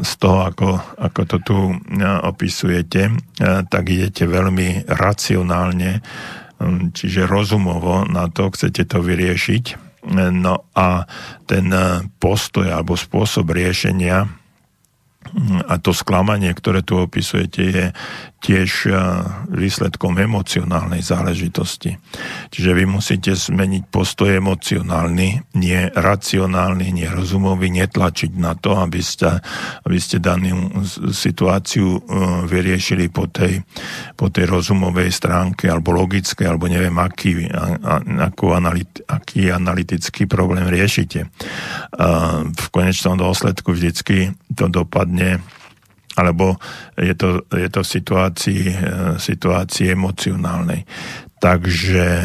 z toho, ako, ako to tu uh, opisujete, uh, tak idete veľmi racionálne, čiže rozumovo na to, chcete to vyriešiť. No a ten postoj alebo spôsob riešenia a to sklamanie, ktoré tu opisujete, je tiež výsledkom emocionálnej záležitosti. Čiže vy musíte zmeniť postoj emocionálny, nie racionálny, nie rozumový, netlačiť na to, aby ste, aby ste danú situáciu e, vyriešili po tej, po tej rozumovej stránke, alebo logické, alebo neviem, aký, aký, analit, aký analytický problém riešite. V konečnom dôsledku vždycky to dopadne alebo je to, je to situácii, e, situácii emocionálnej. Takže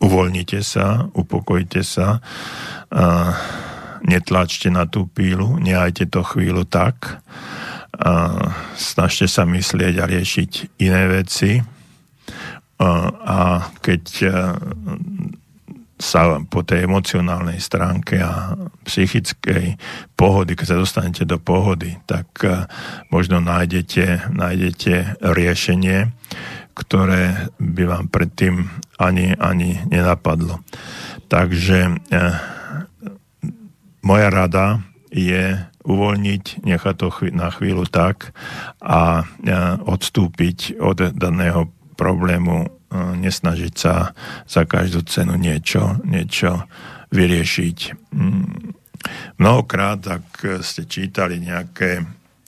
uvoľnite sa, upokojte sa, netlačte na tú pílu, nehajte to chvíľu tak, snažte sa myslieť a riešiť iné veci a keď e, sa po tej emocionálnej stránke a psychickej pohody, keď sa dostanete do pohody, tak eh, možno nájdete, nájdete riešenie, ktoré by vám predtým ani, ani nenapadlo. Takže eh, moja rada je uvoľniť, nechať to na chvíľu tak a eh, odstúpiť od daného problému nesnažiť sa za každú cenu niečo, niečo vyriešiť. Mm. Mnohokrát, ak ste čítali nejaké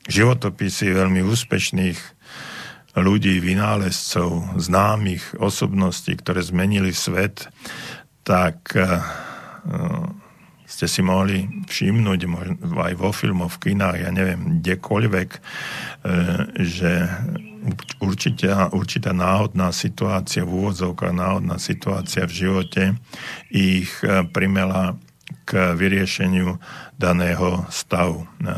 životopisy veľmi úspešných ľudí, vynálezcov, známych osobností, ktoré zmenili svet, tak ste si mohli všimnúť aj vo filmoch, v kinách, ja neviem, kdekoľvek, e, že určitá, určitá náhodná situácia v úvodzovkách, náhodná situácia v živote ich e, primela k vyriešeniu daného stavu. E,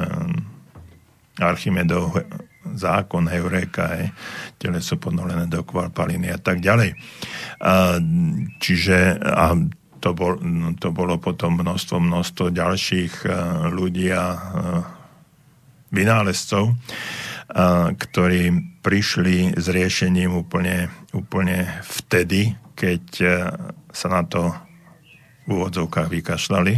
Archimedov zákon Eureka, aj, teleso ponolené do kvalpaliny a tak ďalej. A, čiže a to, bol, to bolo potom množstvo, množstvo ďalších ľudí a vynálezcov, ktorí prišli s riešením úplne, úplne vtedy, keď sa na to v úvodzovkách vykašľali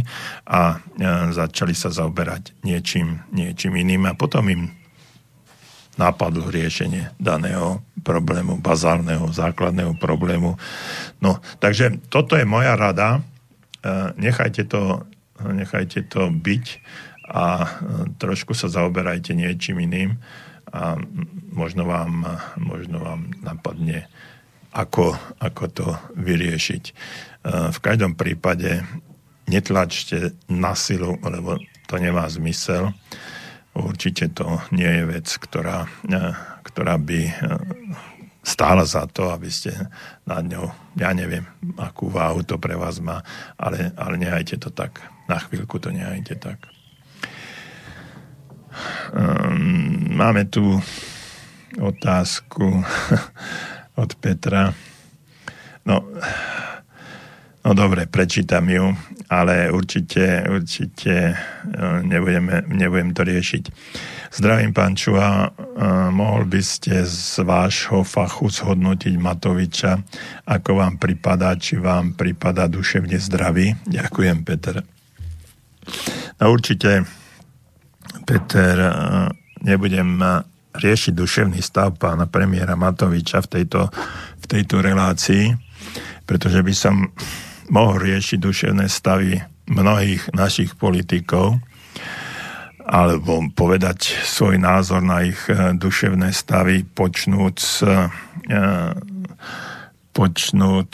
a začali sa zaoberať niečím, niečím iným a potom im napadlo riešenie daného problému, bazálneho, základného problému. No, takže toto je moja rada. Nechajte to, nechajte to byť a trošku sa zaoberajte niečím iným a možno vám, možno vám napadne, ako, ako to vyriešiť. V každom prípade netlačte na silu, lebo to nemá zmysel. Určite to nie je vec, ktorá, ktorá by stála za to, aby ste nad ňou, ja neviem, akú váhu to pre vás má, ale, ale nehajte to tak. Na chvíľku to nehajte tak. Ehm, máme tu otázku od Petra. No, no dobre, prečítam ju, ale určite, určite e, nebudeme, nebudem to riešiť. Zdravím, pán Čuha. E, mohol by ste z vášho fachu zhodnotiť Matoviča, ako vám pripadá, či vám pripadá duševne zdravý? Ďakujem, Peter. No určite Peter, eh, nebudem riešiť duševný stav pána premiéra Matoviča v tejto, v tejto relácii, pretože by som mohol riešiť duševné stavy mnohých našich politikov, alebo povedať svoj názor na ich eh, duševné stavy, počnúť počnúť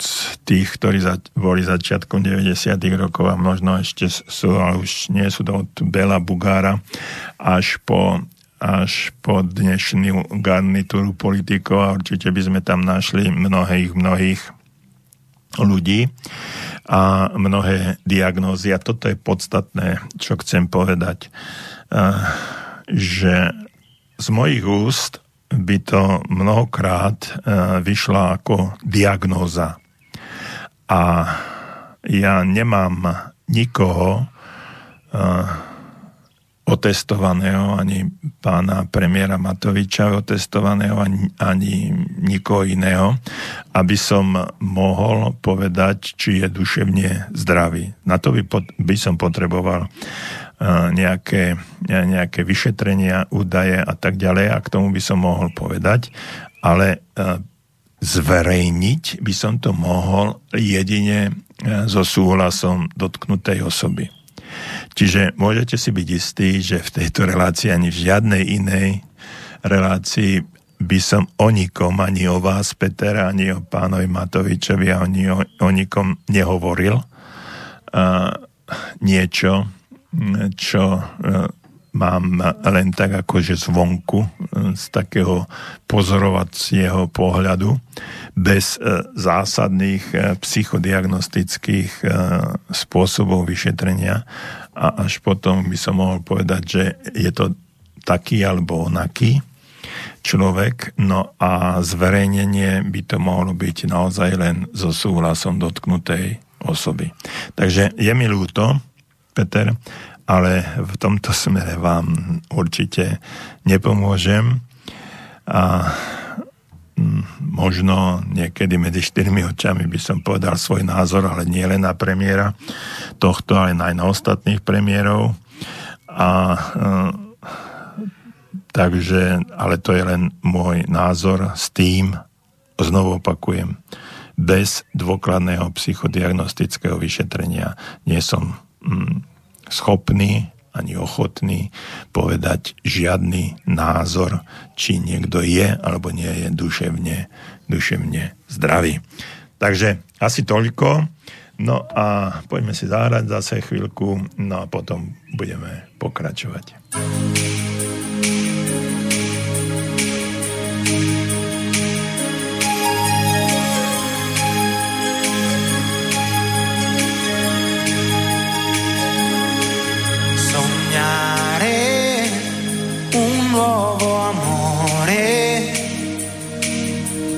tých, ktorí boli začiatkom 90. rokov a možno ešte sú, ale už nie sú to od Bela Bugára až po, až po dnešnú garnitúru politikov a určite by sme tam našli mnohých, mnohých ľudí a mnohé diagnózy. A toto je podstatné, čo chcem povedať, že z mojich úst by to mnohokrát vyšla ako diagnóza. A ja nemám nikoho otestovaného, ani pána premiéra Matoviča otestovaného, ani, ani nikoho iného, aby som mohol povedať, či je duševne zdravý. Na to by, by som potreboval nejaké, nejaké vyšetrenia, údaje a tak ďalej a k tomu by som mohol povedať, ale zverejniť by som to mohol jedine so súhlasom dotknutej osoby. Čiže môžete si byť istí, že v tejto relácii ani v žiadnej inej relácii by som o nikom, ani o vás, Peter, ani o pánovi Matovičovi, ani o, o nikom nehovoril. Uh, niečo, čo e, mám len tak akože zvonku, e, z takého pozorovacieho pohľadu, bez e, zásadných psychodiagnostických spôsobov vyšetrenia a až potom by som mohol povedať, že je to taký alebo onaký človek, no a zverejnenie by to mohlo byť naozaj len so súhlasom dotknutej osoby. Takže je mi ľúto, Peter, ale v tomto smere vám určite nepomôžem a mm, možno niekedy medzi štyrmi očami by som povedal svoj názor, ale nie len na premiéra tohto, ale aj na ostatných premiérov. A e, takže, ale to je len môj názor s tým, znovu opakujem, bez dôkladného psychodiagnostického vyšetrenia nie som mm, schopný ani ochotný povedať žiadny názor, či niekto je alebo nie je duševne, duševne zdravý. Takže asi toľko. No a poďme si zahrať zase chvíľku, no a potom budeme pokračovať.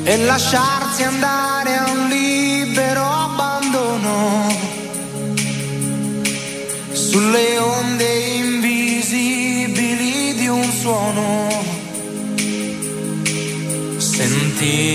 E lasciarsi andare a un libero abbandono. Sulle onde invisibili di un suono. Sentire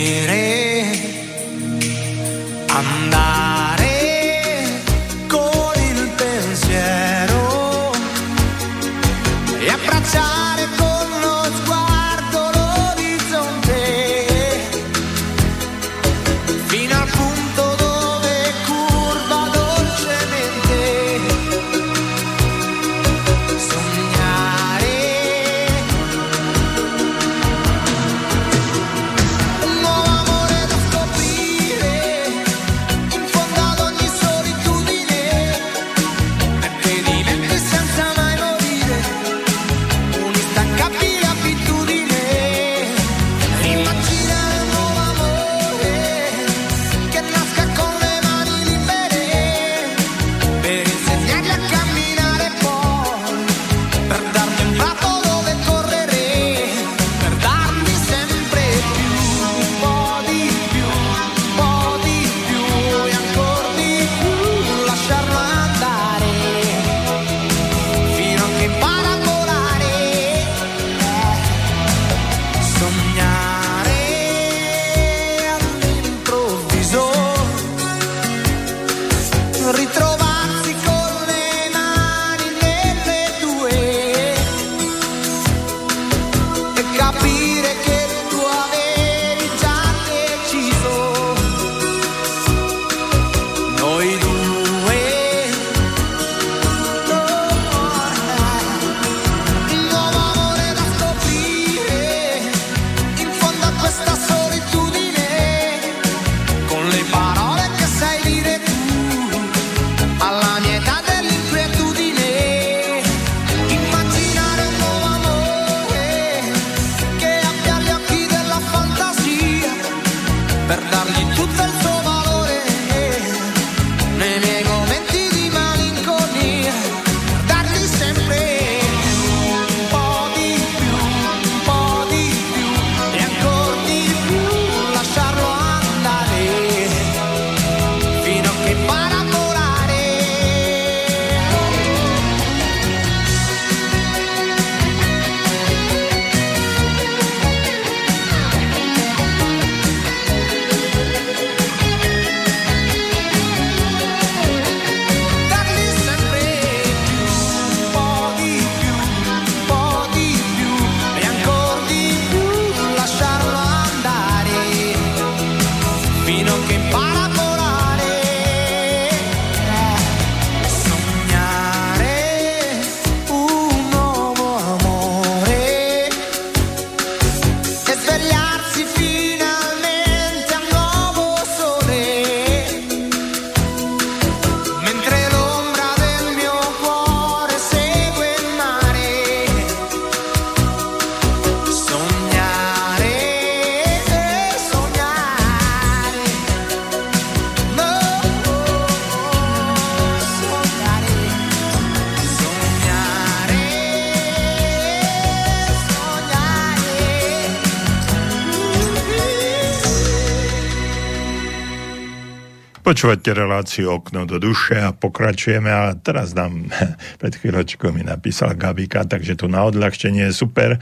Počúvate reláciu Okno do duše a pokračujeme a teraz nám pred chvíľočkou mi napísal Gabika, takže tu na odľahčenie je super. E,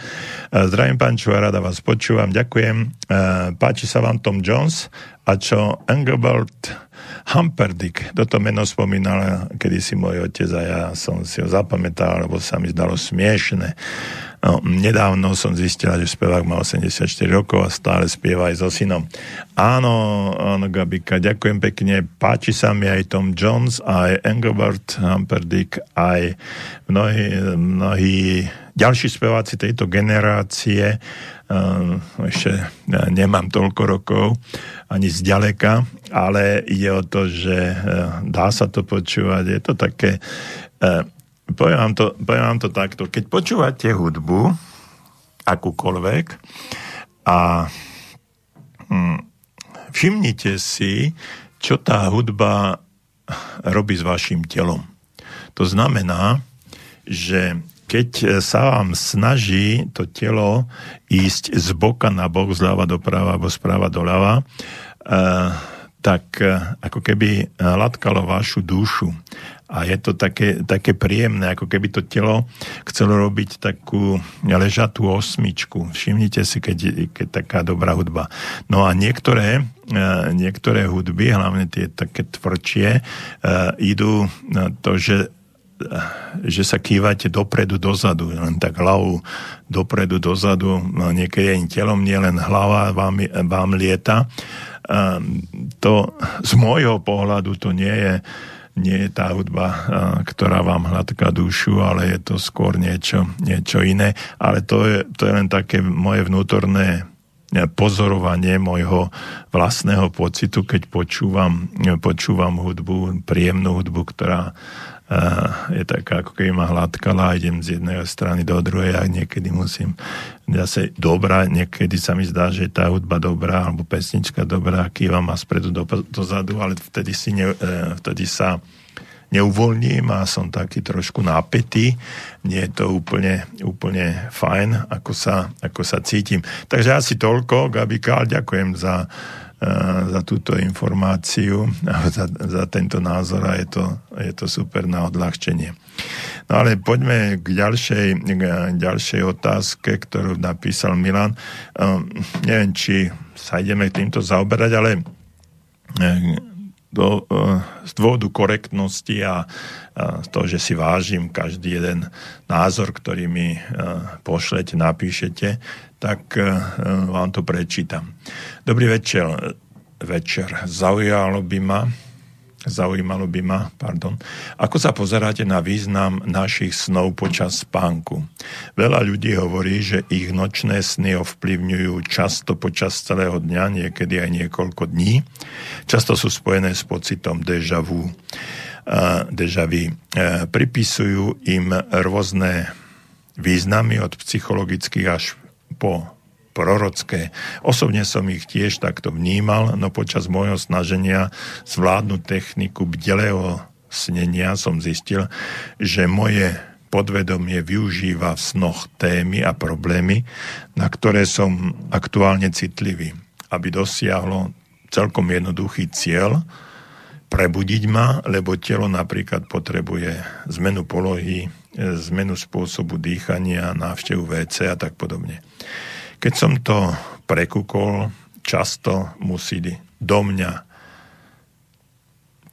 Zdravím pán Čuva, rada vás počúvam, ďakujem. E, Páči sa vám Tom Jones a čo Engelbert Humperdick, toto meno spomínal kedysi môj otec a ja som si ho zapamätal, lebo sa mi zdalo smiešne. No, nedávno som zistila, že spevák má 84 rokov a stále spieva aj so synom. Áno, áno, Gabika, ďakujem pekne. Páči sa mi aj Tom Jones, aj Engelbert Humperdinck, aj mnohí, mnohí ďalší speváci tejto generácie. Uh, ešte nemám toľko rokov, ani zďaleka, ale ide o to, že uh, dá sa to počúvať. Je to také... Poviem vám to, poviem vám to takto. Keď počúvate hudbu, akúkoľvek, a hm, všimnite si, čo tá hudba robí s vašim telom. To znamená, že keď sa vám snaží to telo ísť z boka na bok, zľava doprava alebo správa doľava, tak ako keby latkalo vašu dušu a je to také, také príjemné, ako keby to telo chcelo robiť takú ležatú osmičku. Všimnite si, keď, keď taká dobrá hudba. No a niektoré, e, niektoré hudby, hlavne tie také tvrdšie, e, idú to, že e, že sa kývate dopredu, dozadu, len tak hlavu dopredu, dozadu, no niekedy aj telom, nie len hlava vám, vám lieta. To z môjho pohľadu to nie je nie je tá hudba, ktorá vám hladká dušu, ale je to skôr niečo, niečo iné. Ale to je, to je len také moje vnútorné e, pozorovanie môjho vlastného pocitu, keď počúvam, počúvam hudbu, príjemnú hudbu, ktorá je taká, ako keby ma hladkala, idem z jednej strany do druhej a niekedy musím zase dobrá, niekedy sa mi zdá, že tá hudba dobrá, alebo pesnička dobrá, kýva ma spredu do, dozadu, ale vtedy, si ne, e, vtedy sa neuvoľním a som taký trošku nápetý. Nie je to úplne, úplne fajn, ako sa, ako sa cítim. Takže asi toľko, Gabi Kál, ďakujem za, za túto informáciu, za, za tento názor a je to, je to super na odľahčenie. No ale poďme k ďalšej, k ďalšej otázke, ktorú napísal Milan. Um, neviem, či sa ideme týmto zaoberať, ale do, uh, z dôvodu korektnosti a, z toho, že si vážim každý jeden názor, ktorý mi pošlete, napíšete, tak uh, vám to prečítam. Dobrý večer. Večer. Zaujalo by ma, zaujímalo by ma, pardon, ako sa pozeráte na význam našich snov počas spánku. Veľa ľudí hovorí, že ich nočné sny ovplyvňujú často počas celého dňa, niekedy aj niekoľko dní. Často sú spojené s pocitom deja vu. Deja vu. Pripisujú im rôzne významy od psychologických až po prorocké. Osobne som ich tiež takto vnímal, no počas môjho snaženia zvládnuť techniku bdelého snenia som zistil, že moje podvedomie využíva v snoch témy a problémy, na ktoré som aktuálne citlivý, aby dosiahlo celkom jednoduchý cieľ, prebudiť ma, lebo telo napríklad potrebuje zmenu polohy, zmenu spôsobu dýchania, návštevu WC a tak podobne. Keď som to prekúkol, často musí do mňa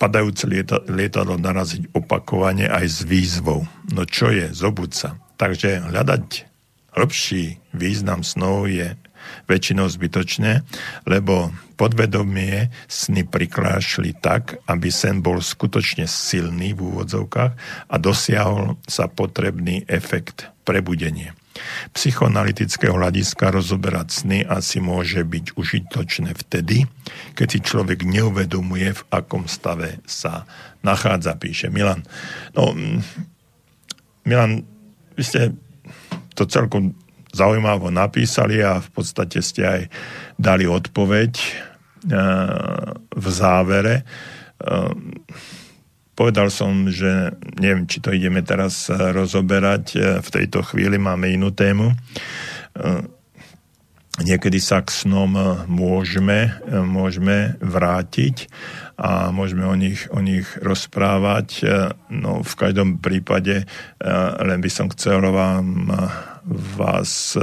padajúce lieta, lietadlo naraziť opakovane aj s výzvou. No čo je, zobud sa. Takže hľadať hĺbší význam snov je väčšinou zbytočné, lebo podvedomie sny prikrášli tak, aby sen bol skutočne silný v úvodzovkách a dosiahol sa potrebný efekt prebudenie. Psychoanalytického hľadiska rozoberať sny asi môže byť užitočné vtedy, keď si človek neuvedomuje, v akom stave sa nachádza, píše Milan. No, Milan, vy ste to celkom zaujímavo napísali a v podstate ste aj dali odpoveď v závere. E, Povedal som, že neviem, či to ideme teraz eh, rozoberať. V tejto chvíli máme inú tému. Niekedy sa k snom môžeme, môžeme vrátiť a môžeme o nich, o nich rozprávať. No, v každom prípade len by som chcel vám vás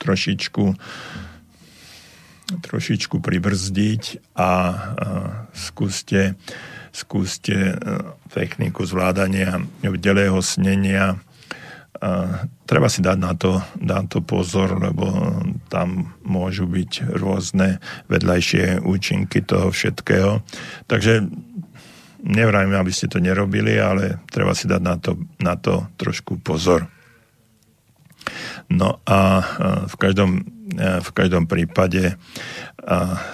trošičku trošičku pribrzdiť a skúste skúste e, techniku zvládania vdelého snenia. Treba si dať na to, na to pozor, lebo tam môžu byť rôzne vedľajšie účinky toho všetkého. Takže nevrajme, aby ste to nerobili, ale treba si dať na to, na to trošku pozor. No a v každom, v každom prípade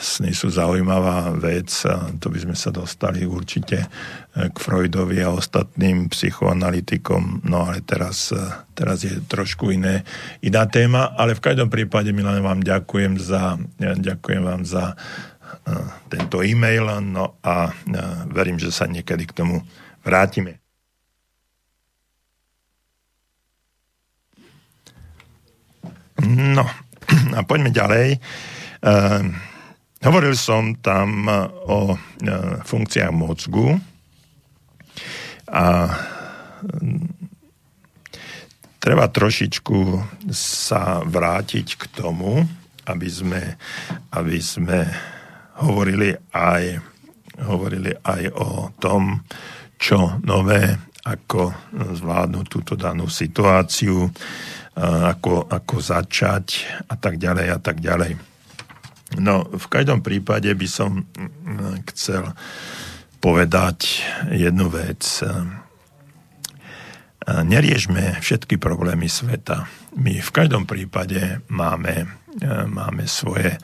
sny sú zaujímavá vec to by sme sa dostali určite k Freudovi a ostatným psychoanalytikom, no ale teraz, teraz je trošku iné, iná téma, ale v každom prípade Milan vám ďakujem za, ďakujem vám za tento e-mail, no a verím, že sa niekedy k tomu vrátime. No, a poďme ďalej. Uh, hovoril som tam o uh, funkciách mozgu a um, treba trošičku sa vrátiť k tomu, aby sme, aby sme hovorili aj, hovorili aj o tom, čo nové, ako zvládnuť túto danú situáciu, ako, ako začať a tak ďalej a tak ďalej. No, v každom prípade by som mm, chcel povedať jednu vec. Neriežme všetky problémy sveta. My v každom prípade máme, máme svoje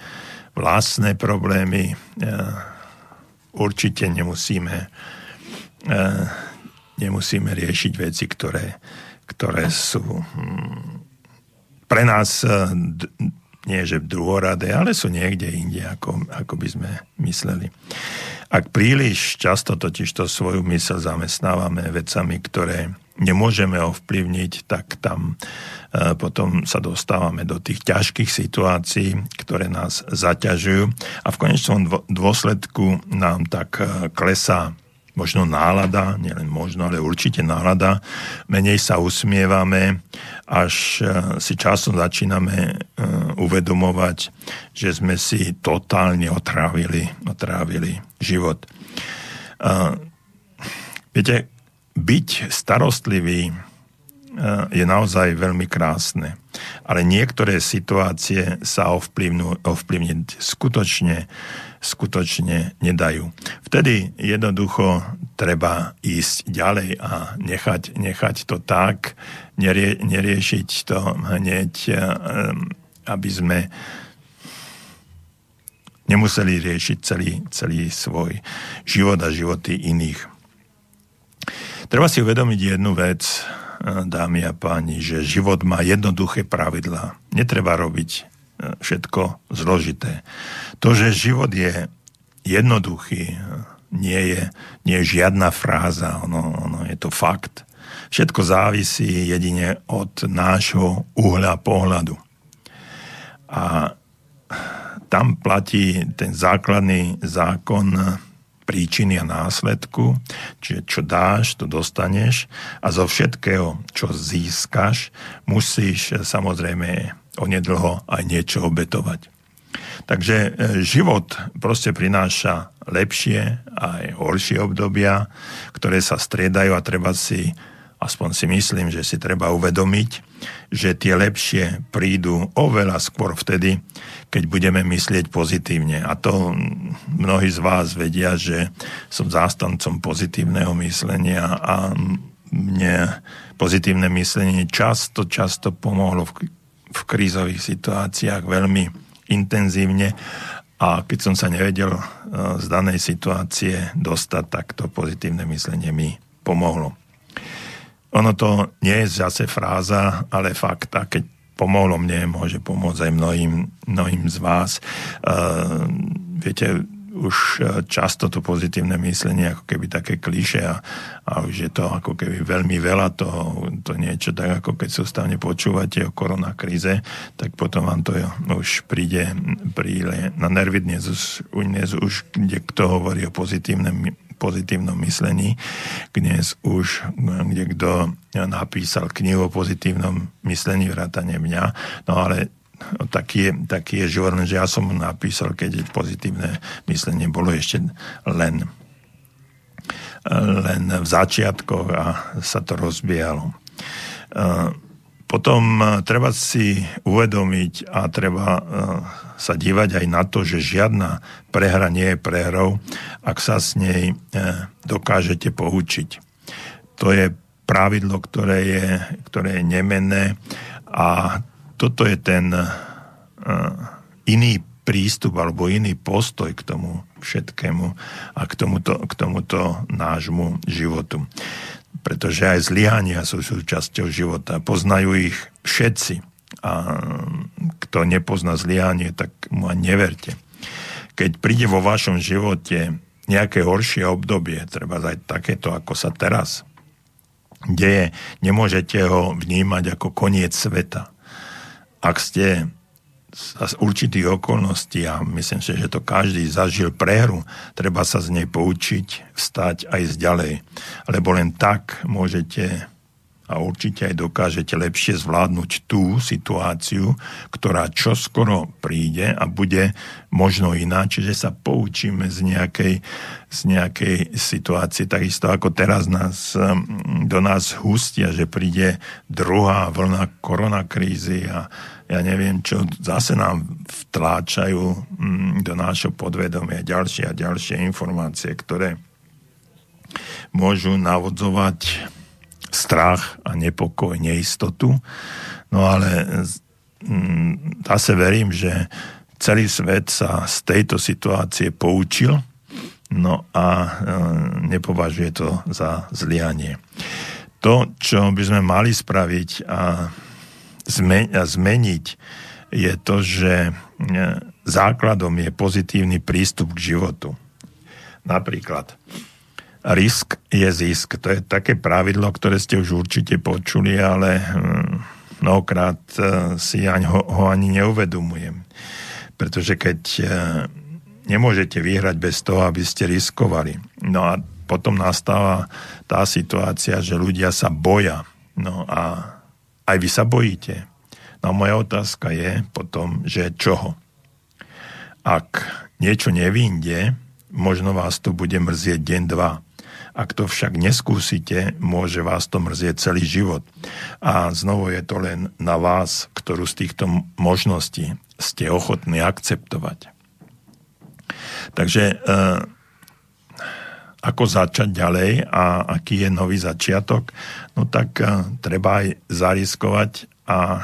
vlastné problémy. Určite nemusíme, nemusíme riešiť veci, ktoré, ktoré sú hm, pre nás e, nie že druhoradé, ale sú niekde inde, ako, ako by sme mysleli. Ak príliš často totiž to svoju mysel zamestnávame vecami, ktoré nemôžeme ovplyvniť, tak tam e, potom sa dostávame do tých ťažkých situácií, ktoré nás zaťažujú a v konečnom dôsledku nám tak e, klesá možno nálada, nielen možno, ale určite nálada, menej sa usmievame, až e, si časom začíname e, uvedomovať, že sme si totálne otrávili, otrávili život. Viete, byť starostlivý e, je naozaj veľmi krásne, ale niektoré situácie sa ovplyvniť skutočne skutočne nedajú. Vtedy jednoducho treba ísť ďalej a nechať, nechať to tak, nerie, neriešiť to hneď, eh, aby sme nemuseli riešiť celý, celý svoj život a životy iných. Treba si uvedomiť jednu vec, eh, dámy a páni, že život má jednoduché pravidlá. Netreba robiť všetko zložité. To, že život je jednoduchý, nie je, nie je žiadna fráza, ono, ono je to fakt. Všetko závisí jedine od nášho uhľa pohľadu. A tam platí ten základný zákon príčiny a následku, čiže čo dáš, to dostaneš a zo všetkého, čo získaš, musíš samozrejme onedlho aj niečo obetovať. Takže e, život proste prináša lepšie aj horšie obdobia, ktoré sa striedajú a treba si, aspoň si myslím, že si treba uvedomiť, že tie lepšie prídu oveľa skôr vtedy, keď budeme myslieť pozitívne. A to mnohí z vás vedia, že som zástancom pozitívneho myslenia a mne pozitívne myslenie často, často pomohlo v v krízových situáciách veľmi intenzívne a keď som sa nevedel e, z danej situácie dostať, tak to pozitívne myslenie mi pomohlo. Ono to nie je zase fráza, ale fakt. A keď pomohlo mne, môže pomôcť aj mnohým, mnohým z vás. Uh, viete, už e, často to pozitívne myslenie ako keby také kliše a, a už je to ako keby veľmi veľa toho, to niečo tak ako keď sústavne počúvate o koronakríze, tak potom vám to už príde, príde na nervy dnes už, dnes už kde kto hovorí o pozitívnom pozitívnom myslení. Dnes už kde kto napísal knihu o pozitívnom myslení vrátane mňa. No ale taký je, taký je život, že ja som napísal, keď pozitívne myslenie bolo ešte len len v začiatkoch a sa to rozbiehalo. Potom treba si uvedomiť a treba sa dívať aj na to, že žiadna prehra nie je prehrou, ak sa s nej e, dokážete poučiť. To je pravidlo, ktoré je, ktoré je nemenné a toto je ten uh, iný prístup alebo iný postoj k tomu všetkému a k tomuto, k tomuto nášmu životu. Pretože aj zlyhania sú súčasťou života. Poznajú ich všetci. A kto nepozná zlyhanie, tak mu ani neverte. Keď príde vo vašom živote nejaké horšie obdobie, treba aj takéto, ako sa teraz deje, nemôžete ho vnímať ako koniec sveta ak ste z určitých okolností a myslím si, že to každý zažil prehru, treba sa z nej poučiť, vstať a ísť ďalej. Lebo len tak môžete a určite aj dokážete lepšie zvládnuť tú situáciu, ktorá čoskoro príde a bude možno iná, čiže sa poučíme z nejakej, z nejakej situácie, takisto ako teraz nás, do nás hustia, že príde druhá vlna koronakrízy a ja neviem čo, zase nám vtláčajú do nášho podvedomia ďalšie a ďalšie informácie, ktoré môžu navodzovať strach a nepokoj, neistotu. No ale mm, zase verím, že celý svet sa z tejto situácie poučil no a e, nepovažuje to za zlianie. To, čo by sme mali spraviť a, zmeniť, je to, že e, základom je pozitívny prístup k životu. Napríklad, risk je zisk. To je také pravidlo, ktoré ste už určite počuli, ale hm, mnohokrát eh, si ho, ho ani neuvedomujem. Pretože keď eh, nemôžete vyhrať bez toho, aby ste riskovali. No a potom nastáva tá situácia, že ľudia sa boja. No a aj vy sa bojíte. No a moja otázka je potom, že čoho? Ak niečo nevinde, možno vás to bude mrzieť deň, dva. Ak to však neskúsite, môže vás to mrzieť celý život. A znovu je to len na vás, ktorú z týchto možností ste ochotní akceptovať. Takže e, ako začať ďalej a aký je nový začiatok, no tak e, treba aj zariskovať a e,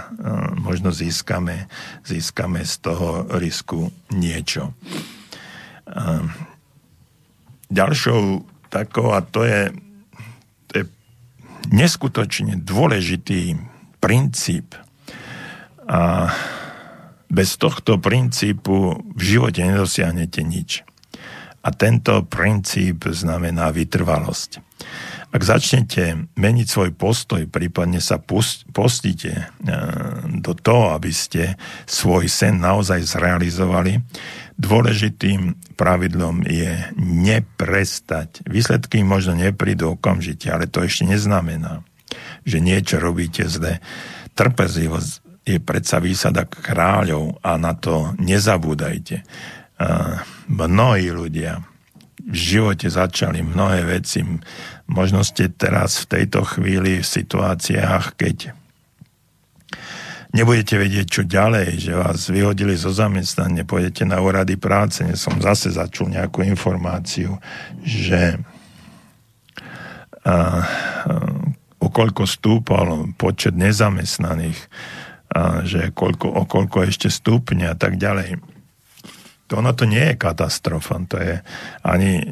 možno získame, získame z toho risku niečo. Ďalšou takou a to je, to je neskutočne dôležitý princíp. A bez tohto princípu v živote nedosiahnete nič. A tento princíp znamená vytrvalosť. Ak začnete meniť svoj postoj, prípadne sa postíte e, do toho, aby ste svoj sen naozaj zrealizovali, Dôležitým pravidlom je neprestať. Výsledky možno neprídu okamžite, ale to ešte neznamená, že niečo robíte zle. Trpezlivosť je predsa výsada kráľov a na to nezabúdajte. Mnohí ľudia v živote začali mnohé veci. Možno ste teraz v tejto chvíli v situáciách, keď nebudete vedieť, čo ďalej, že vás vyhodili zo zamestnania, pôjdete na úrady práce. Ja som zase začul nejakú informáciu, že a, a, okoľko stúpal počet nezamestnaných, a, že koľko, okoľko ešte stúpne a tak ďalej. To ono to nie je katastrofa, to je ani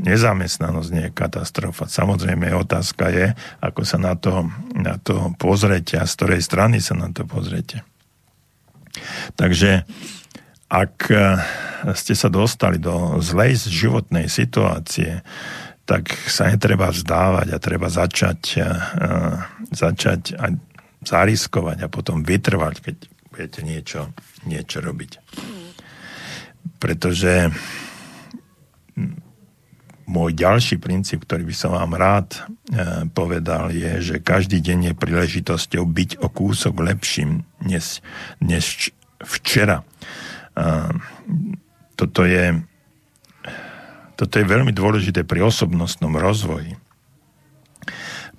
nezamestnanosť nie je katastrofa. Samozrejme, otázka je, ako sa na to, na to pozrete a z ktorej strany sa na to pozrete. Takže ak eh, ste sa dostali do zlej životnej situácie, tak sa netreba vzdávať a treba začať, uh, začať a zariskovať a potom vytrvať, keď budete niečo, niečo robiť. Pretože môj ďalší princíp, ktorý by som vám rád e, povedal, je, že každý deň je príležitosťou byť o kúsok lepším než, než včera. E, toto je, toto je veľmi dôležité pri osobnostnom rozvoji.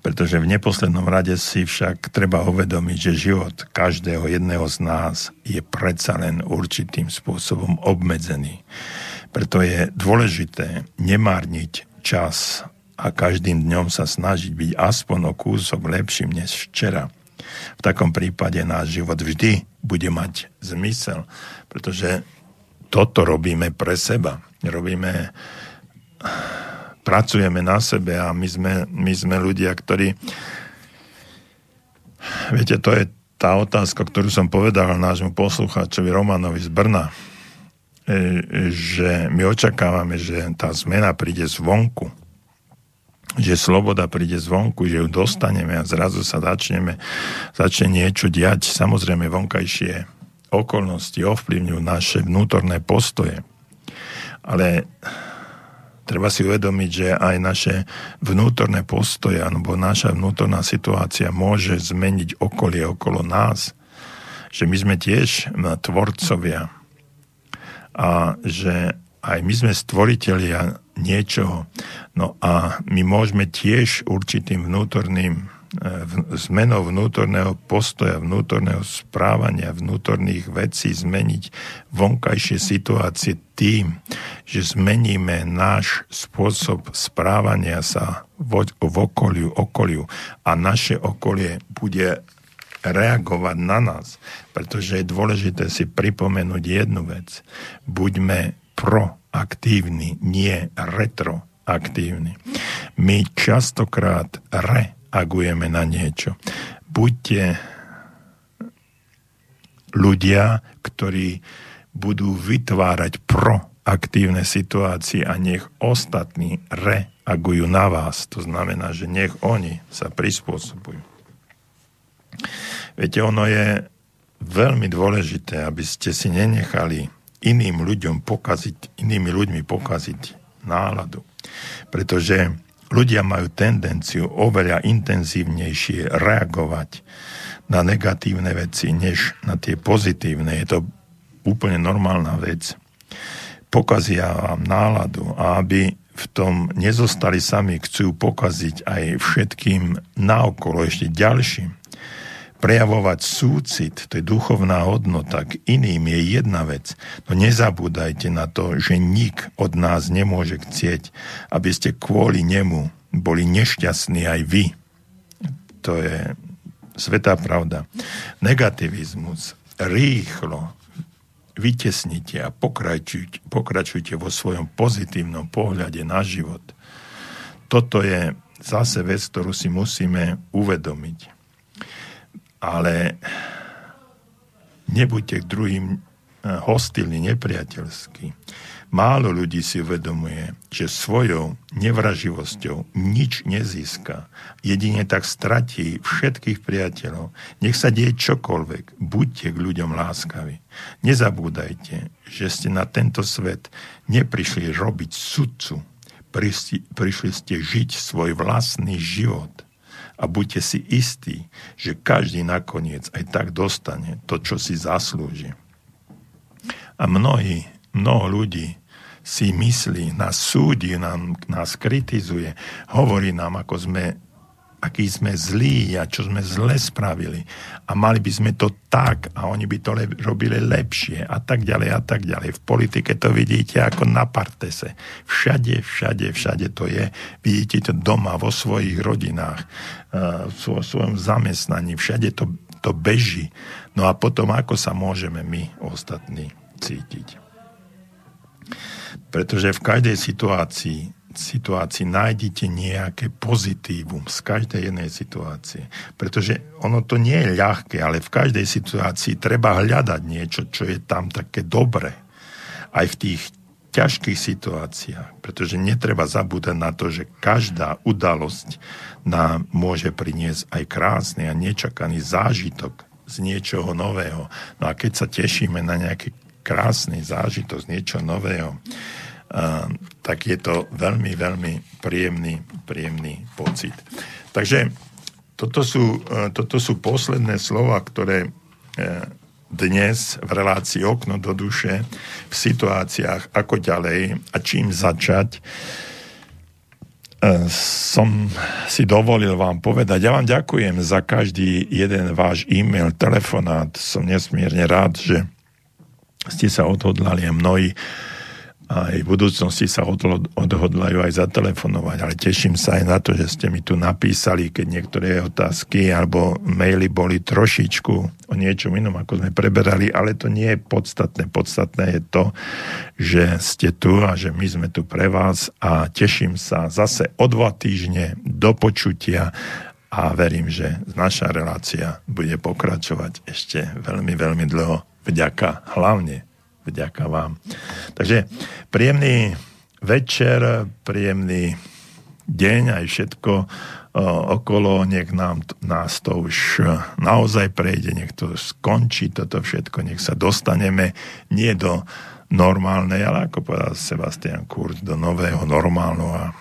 Pretože v neposlednom rade si však treba uvedomiť, že život každého jedného z nás je predsa len určitým spôsobom obmedzený. Preto je dôležité nemárniť čas a každým dňom sa snažiť byť aspoň o kúsok lepším než včera. V takom prípade náš život vždy bude mať zmysel, pretože toto robíme pre seba. Robíme, pracujeme na sebe a my sme, my sme ľudia, ktorí viete, to je tá otázka, ktorú som povedal nášmu poslucháčovi Romanovi z Brna E, že my očakávame, že tá zmena príde zvonku, že sloboda príde zvonku, že ju dostaneme a zrazu sa začneme, začne niečo diať. Samozrejme, vonkajšie okolnosti ovplyvňujú naše vnútorné postoje. Ale treba si uvedomiť, že aj naše vnútorné postoje alebo naša vnútorná situácia môže zmeniť okolie okolo nás. Že my sme tiež tvorcovia a že aj my sme stvoritelia niečoho. No a my môžeme tiež určitým vnútorným e, zmenou vnútorného postoja, vnútorného správania, vnútorných vecí zmeniť vonkajšie situácie tým, že zmeníme náš spôsob správania sa v, v okoliu, okoliu a naše okolie bude reagovať na nás, pretože je dôležité si pripomenúť jednu vec. Buďme proaktívni, nie retroaktívni. My častokrát reagujeme na niečo. Buďte ľudia, ktorí budú vytvárať proaktívne situácie a nech ostatní reagujú na vás. To znamená, že nech oni sa prispôsobujú. Viete, ono je veľmi dôležité, aby ste si nenechali iným ľuďom pokaziť, inými ľuďmi pokaziť náladu. Pretože ľudia majú tendenciu oveľa intenzívnejšie reagovať na negatívne veci, než na tie pozitívne. Je to úplne normálna vec. Pokazia vám náladu a aby v tom nezostali sami, chcú pokaziť aj všetkým naokolo ešte ďalším prejavovať súcit, to je duchovná hodnota, k iným je jedna vec. No nezabúdajte na to, že nik od nás nemôže chcieť, aby ste kvôli nemu boli nešťastní aj vy. To je svetá pravda. Negativizmus rýchlo vytesnite a pokračujte, pokračujte vo svojom pozitívnom pohľade na život. Toto je zase vec, ktorú si musíme uvedomiť ale nebuďte k druhým eh, hostilní, nepriateľskí. Málo ľudí si uvedomuje, že svojou nevraživosťou nič nezíska. Jedine tak stratí všetkých priateľov. Nech sa deje čokoľvek, buďte k ľuďom láskaví. Nezabúdajte, že ste na tento svet neprišli robiť sudcu. Prišli, prišli ste žiť svoj vlastný život – a buďte si istí, že každý nakoniec aj tak dostane to, čo si zaslúži. A mnohí, mnoho ľudí si myslí, nás súdi, nám, nás kritizuje, hovorí nám, ako sme aký sme zlí a čo sme zle spravili a mali by sme to tak a oni by to le- robili lepšie a tak ďalej a tak ďalej. V politike to vidíte ako na partese. Všade, všade, všade to je. Vidíte to doma, vo svojich rodinách, eh, vo svojom zamestnaní, všade to, to beží. No a potom ako sa môžeme my ostatní cítiť? Pretože v každej situácii situácii nájdete nejaké pozitívum z každej jednej situácie. Pretože ono to nie je ľahké, ale v každej situácii treba hľadať niečo, čo je tam také dobré. Aj v tých ťažkých situáciách. Pretože netreba zabúdať na to, že každá udalosť nám môže priniesť aj krásny a nečakaný zážitok z niečoho nového. No a keď sa tešíme na nejaký krásny zážitok z niečoho nového, tak je to veľmi, veľmi príjemný, príjemný pocit. Takže toto sú, e, toto sú posledné slova, ktoré e, dnes v relácii okno do duše v situáciách ako ďalej a čím začať e, som si dovolil vám povedať. Ja vám ďakujem za každý jeden váš e-mail, telefonát. Som nesmierne rád, že ste sa odhodlali a mnohí aj v budúcnosti sa odhodlajú aj zatelefonovať, ale teším sa aj na to, že ste mi tu napísali, keď niektoré otázky alebo maily boli trošičku o niečom inom, ako sme preberali, ale to nie je podstatné. Podstatné je to, že ste tu a že my sme tu pre vás a teším sa zase o dva týždne do počutia a verím, že naša relácia bude pokračovať ešte veľmi, veľmi dlho. Vďaka hlavne Vďaka vám. Takže príjemný večer, príjemný deň, aj všetko okolo, nech nám, nás to už naozaj prejde, nech to skončí toto všetko, nech sa dostaneme nie do normálnej, ale ako povedal Sebastian Kurz, do nového normálnu a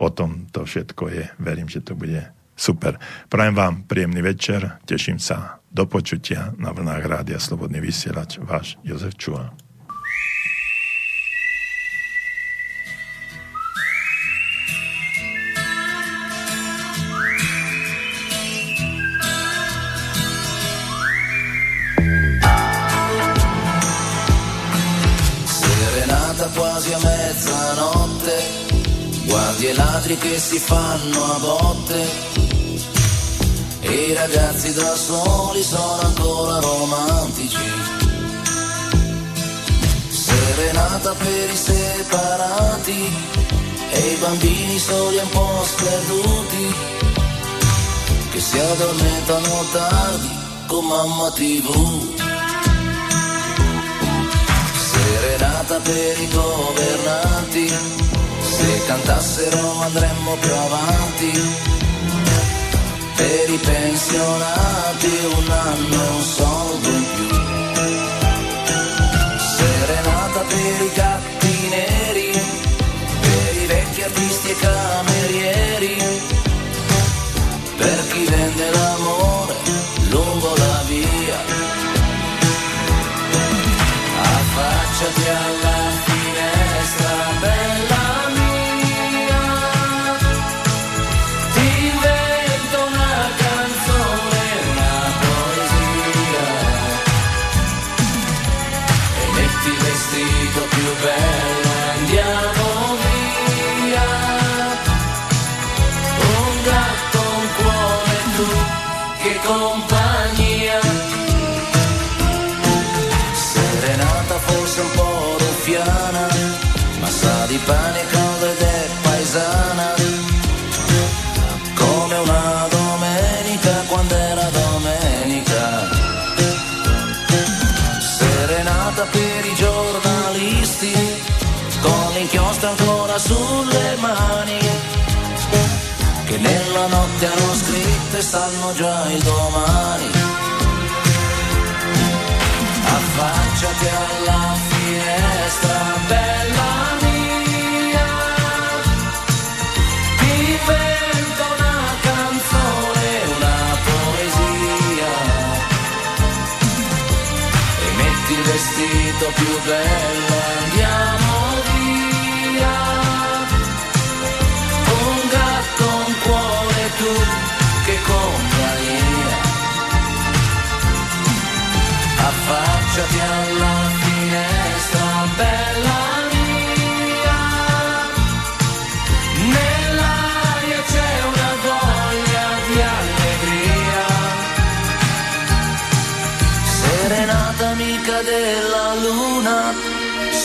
o tom to všetko je. Verím, že to bude super. Prajem vám príjemný večer, teším sa do počutia na vlnách Rádia Slobodný vysielač, váš Jozef Čuha. quasi a mezzanotte, guardi i ladri che si fanno a botte, e i ragazzi da soli sono ancora romantici. Serenata per i separati, e i bambini soli un po' sperduti, che si addormentano tardi con mamma tv. serenata per i governanti, se cantassero andremmo più avanti, per i pensionati scritto e sanno già il domani affacciati alla finestra, bella mia. Ti invento una canzone, una poesia. E metti il vestito più bello, andiamo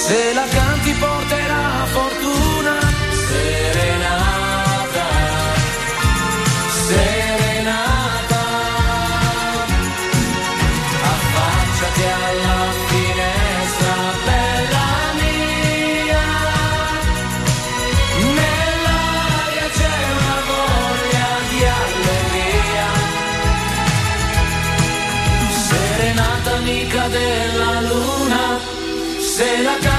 se la canti porterà fortuna. Serenata, serenata. affacciati alla finestra, bella mia. Nell'aria c'è una voglia di allegria. Serenata amica della luna, se la canti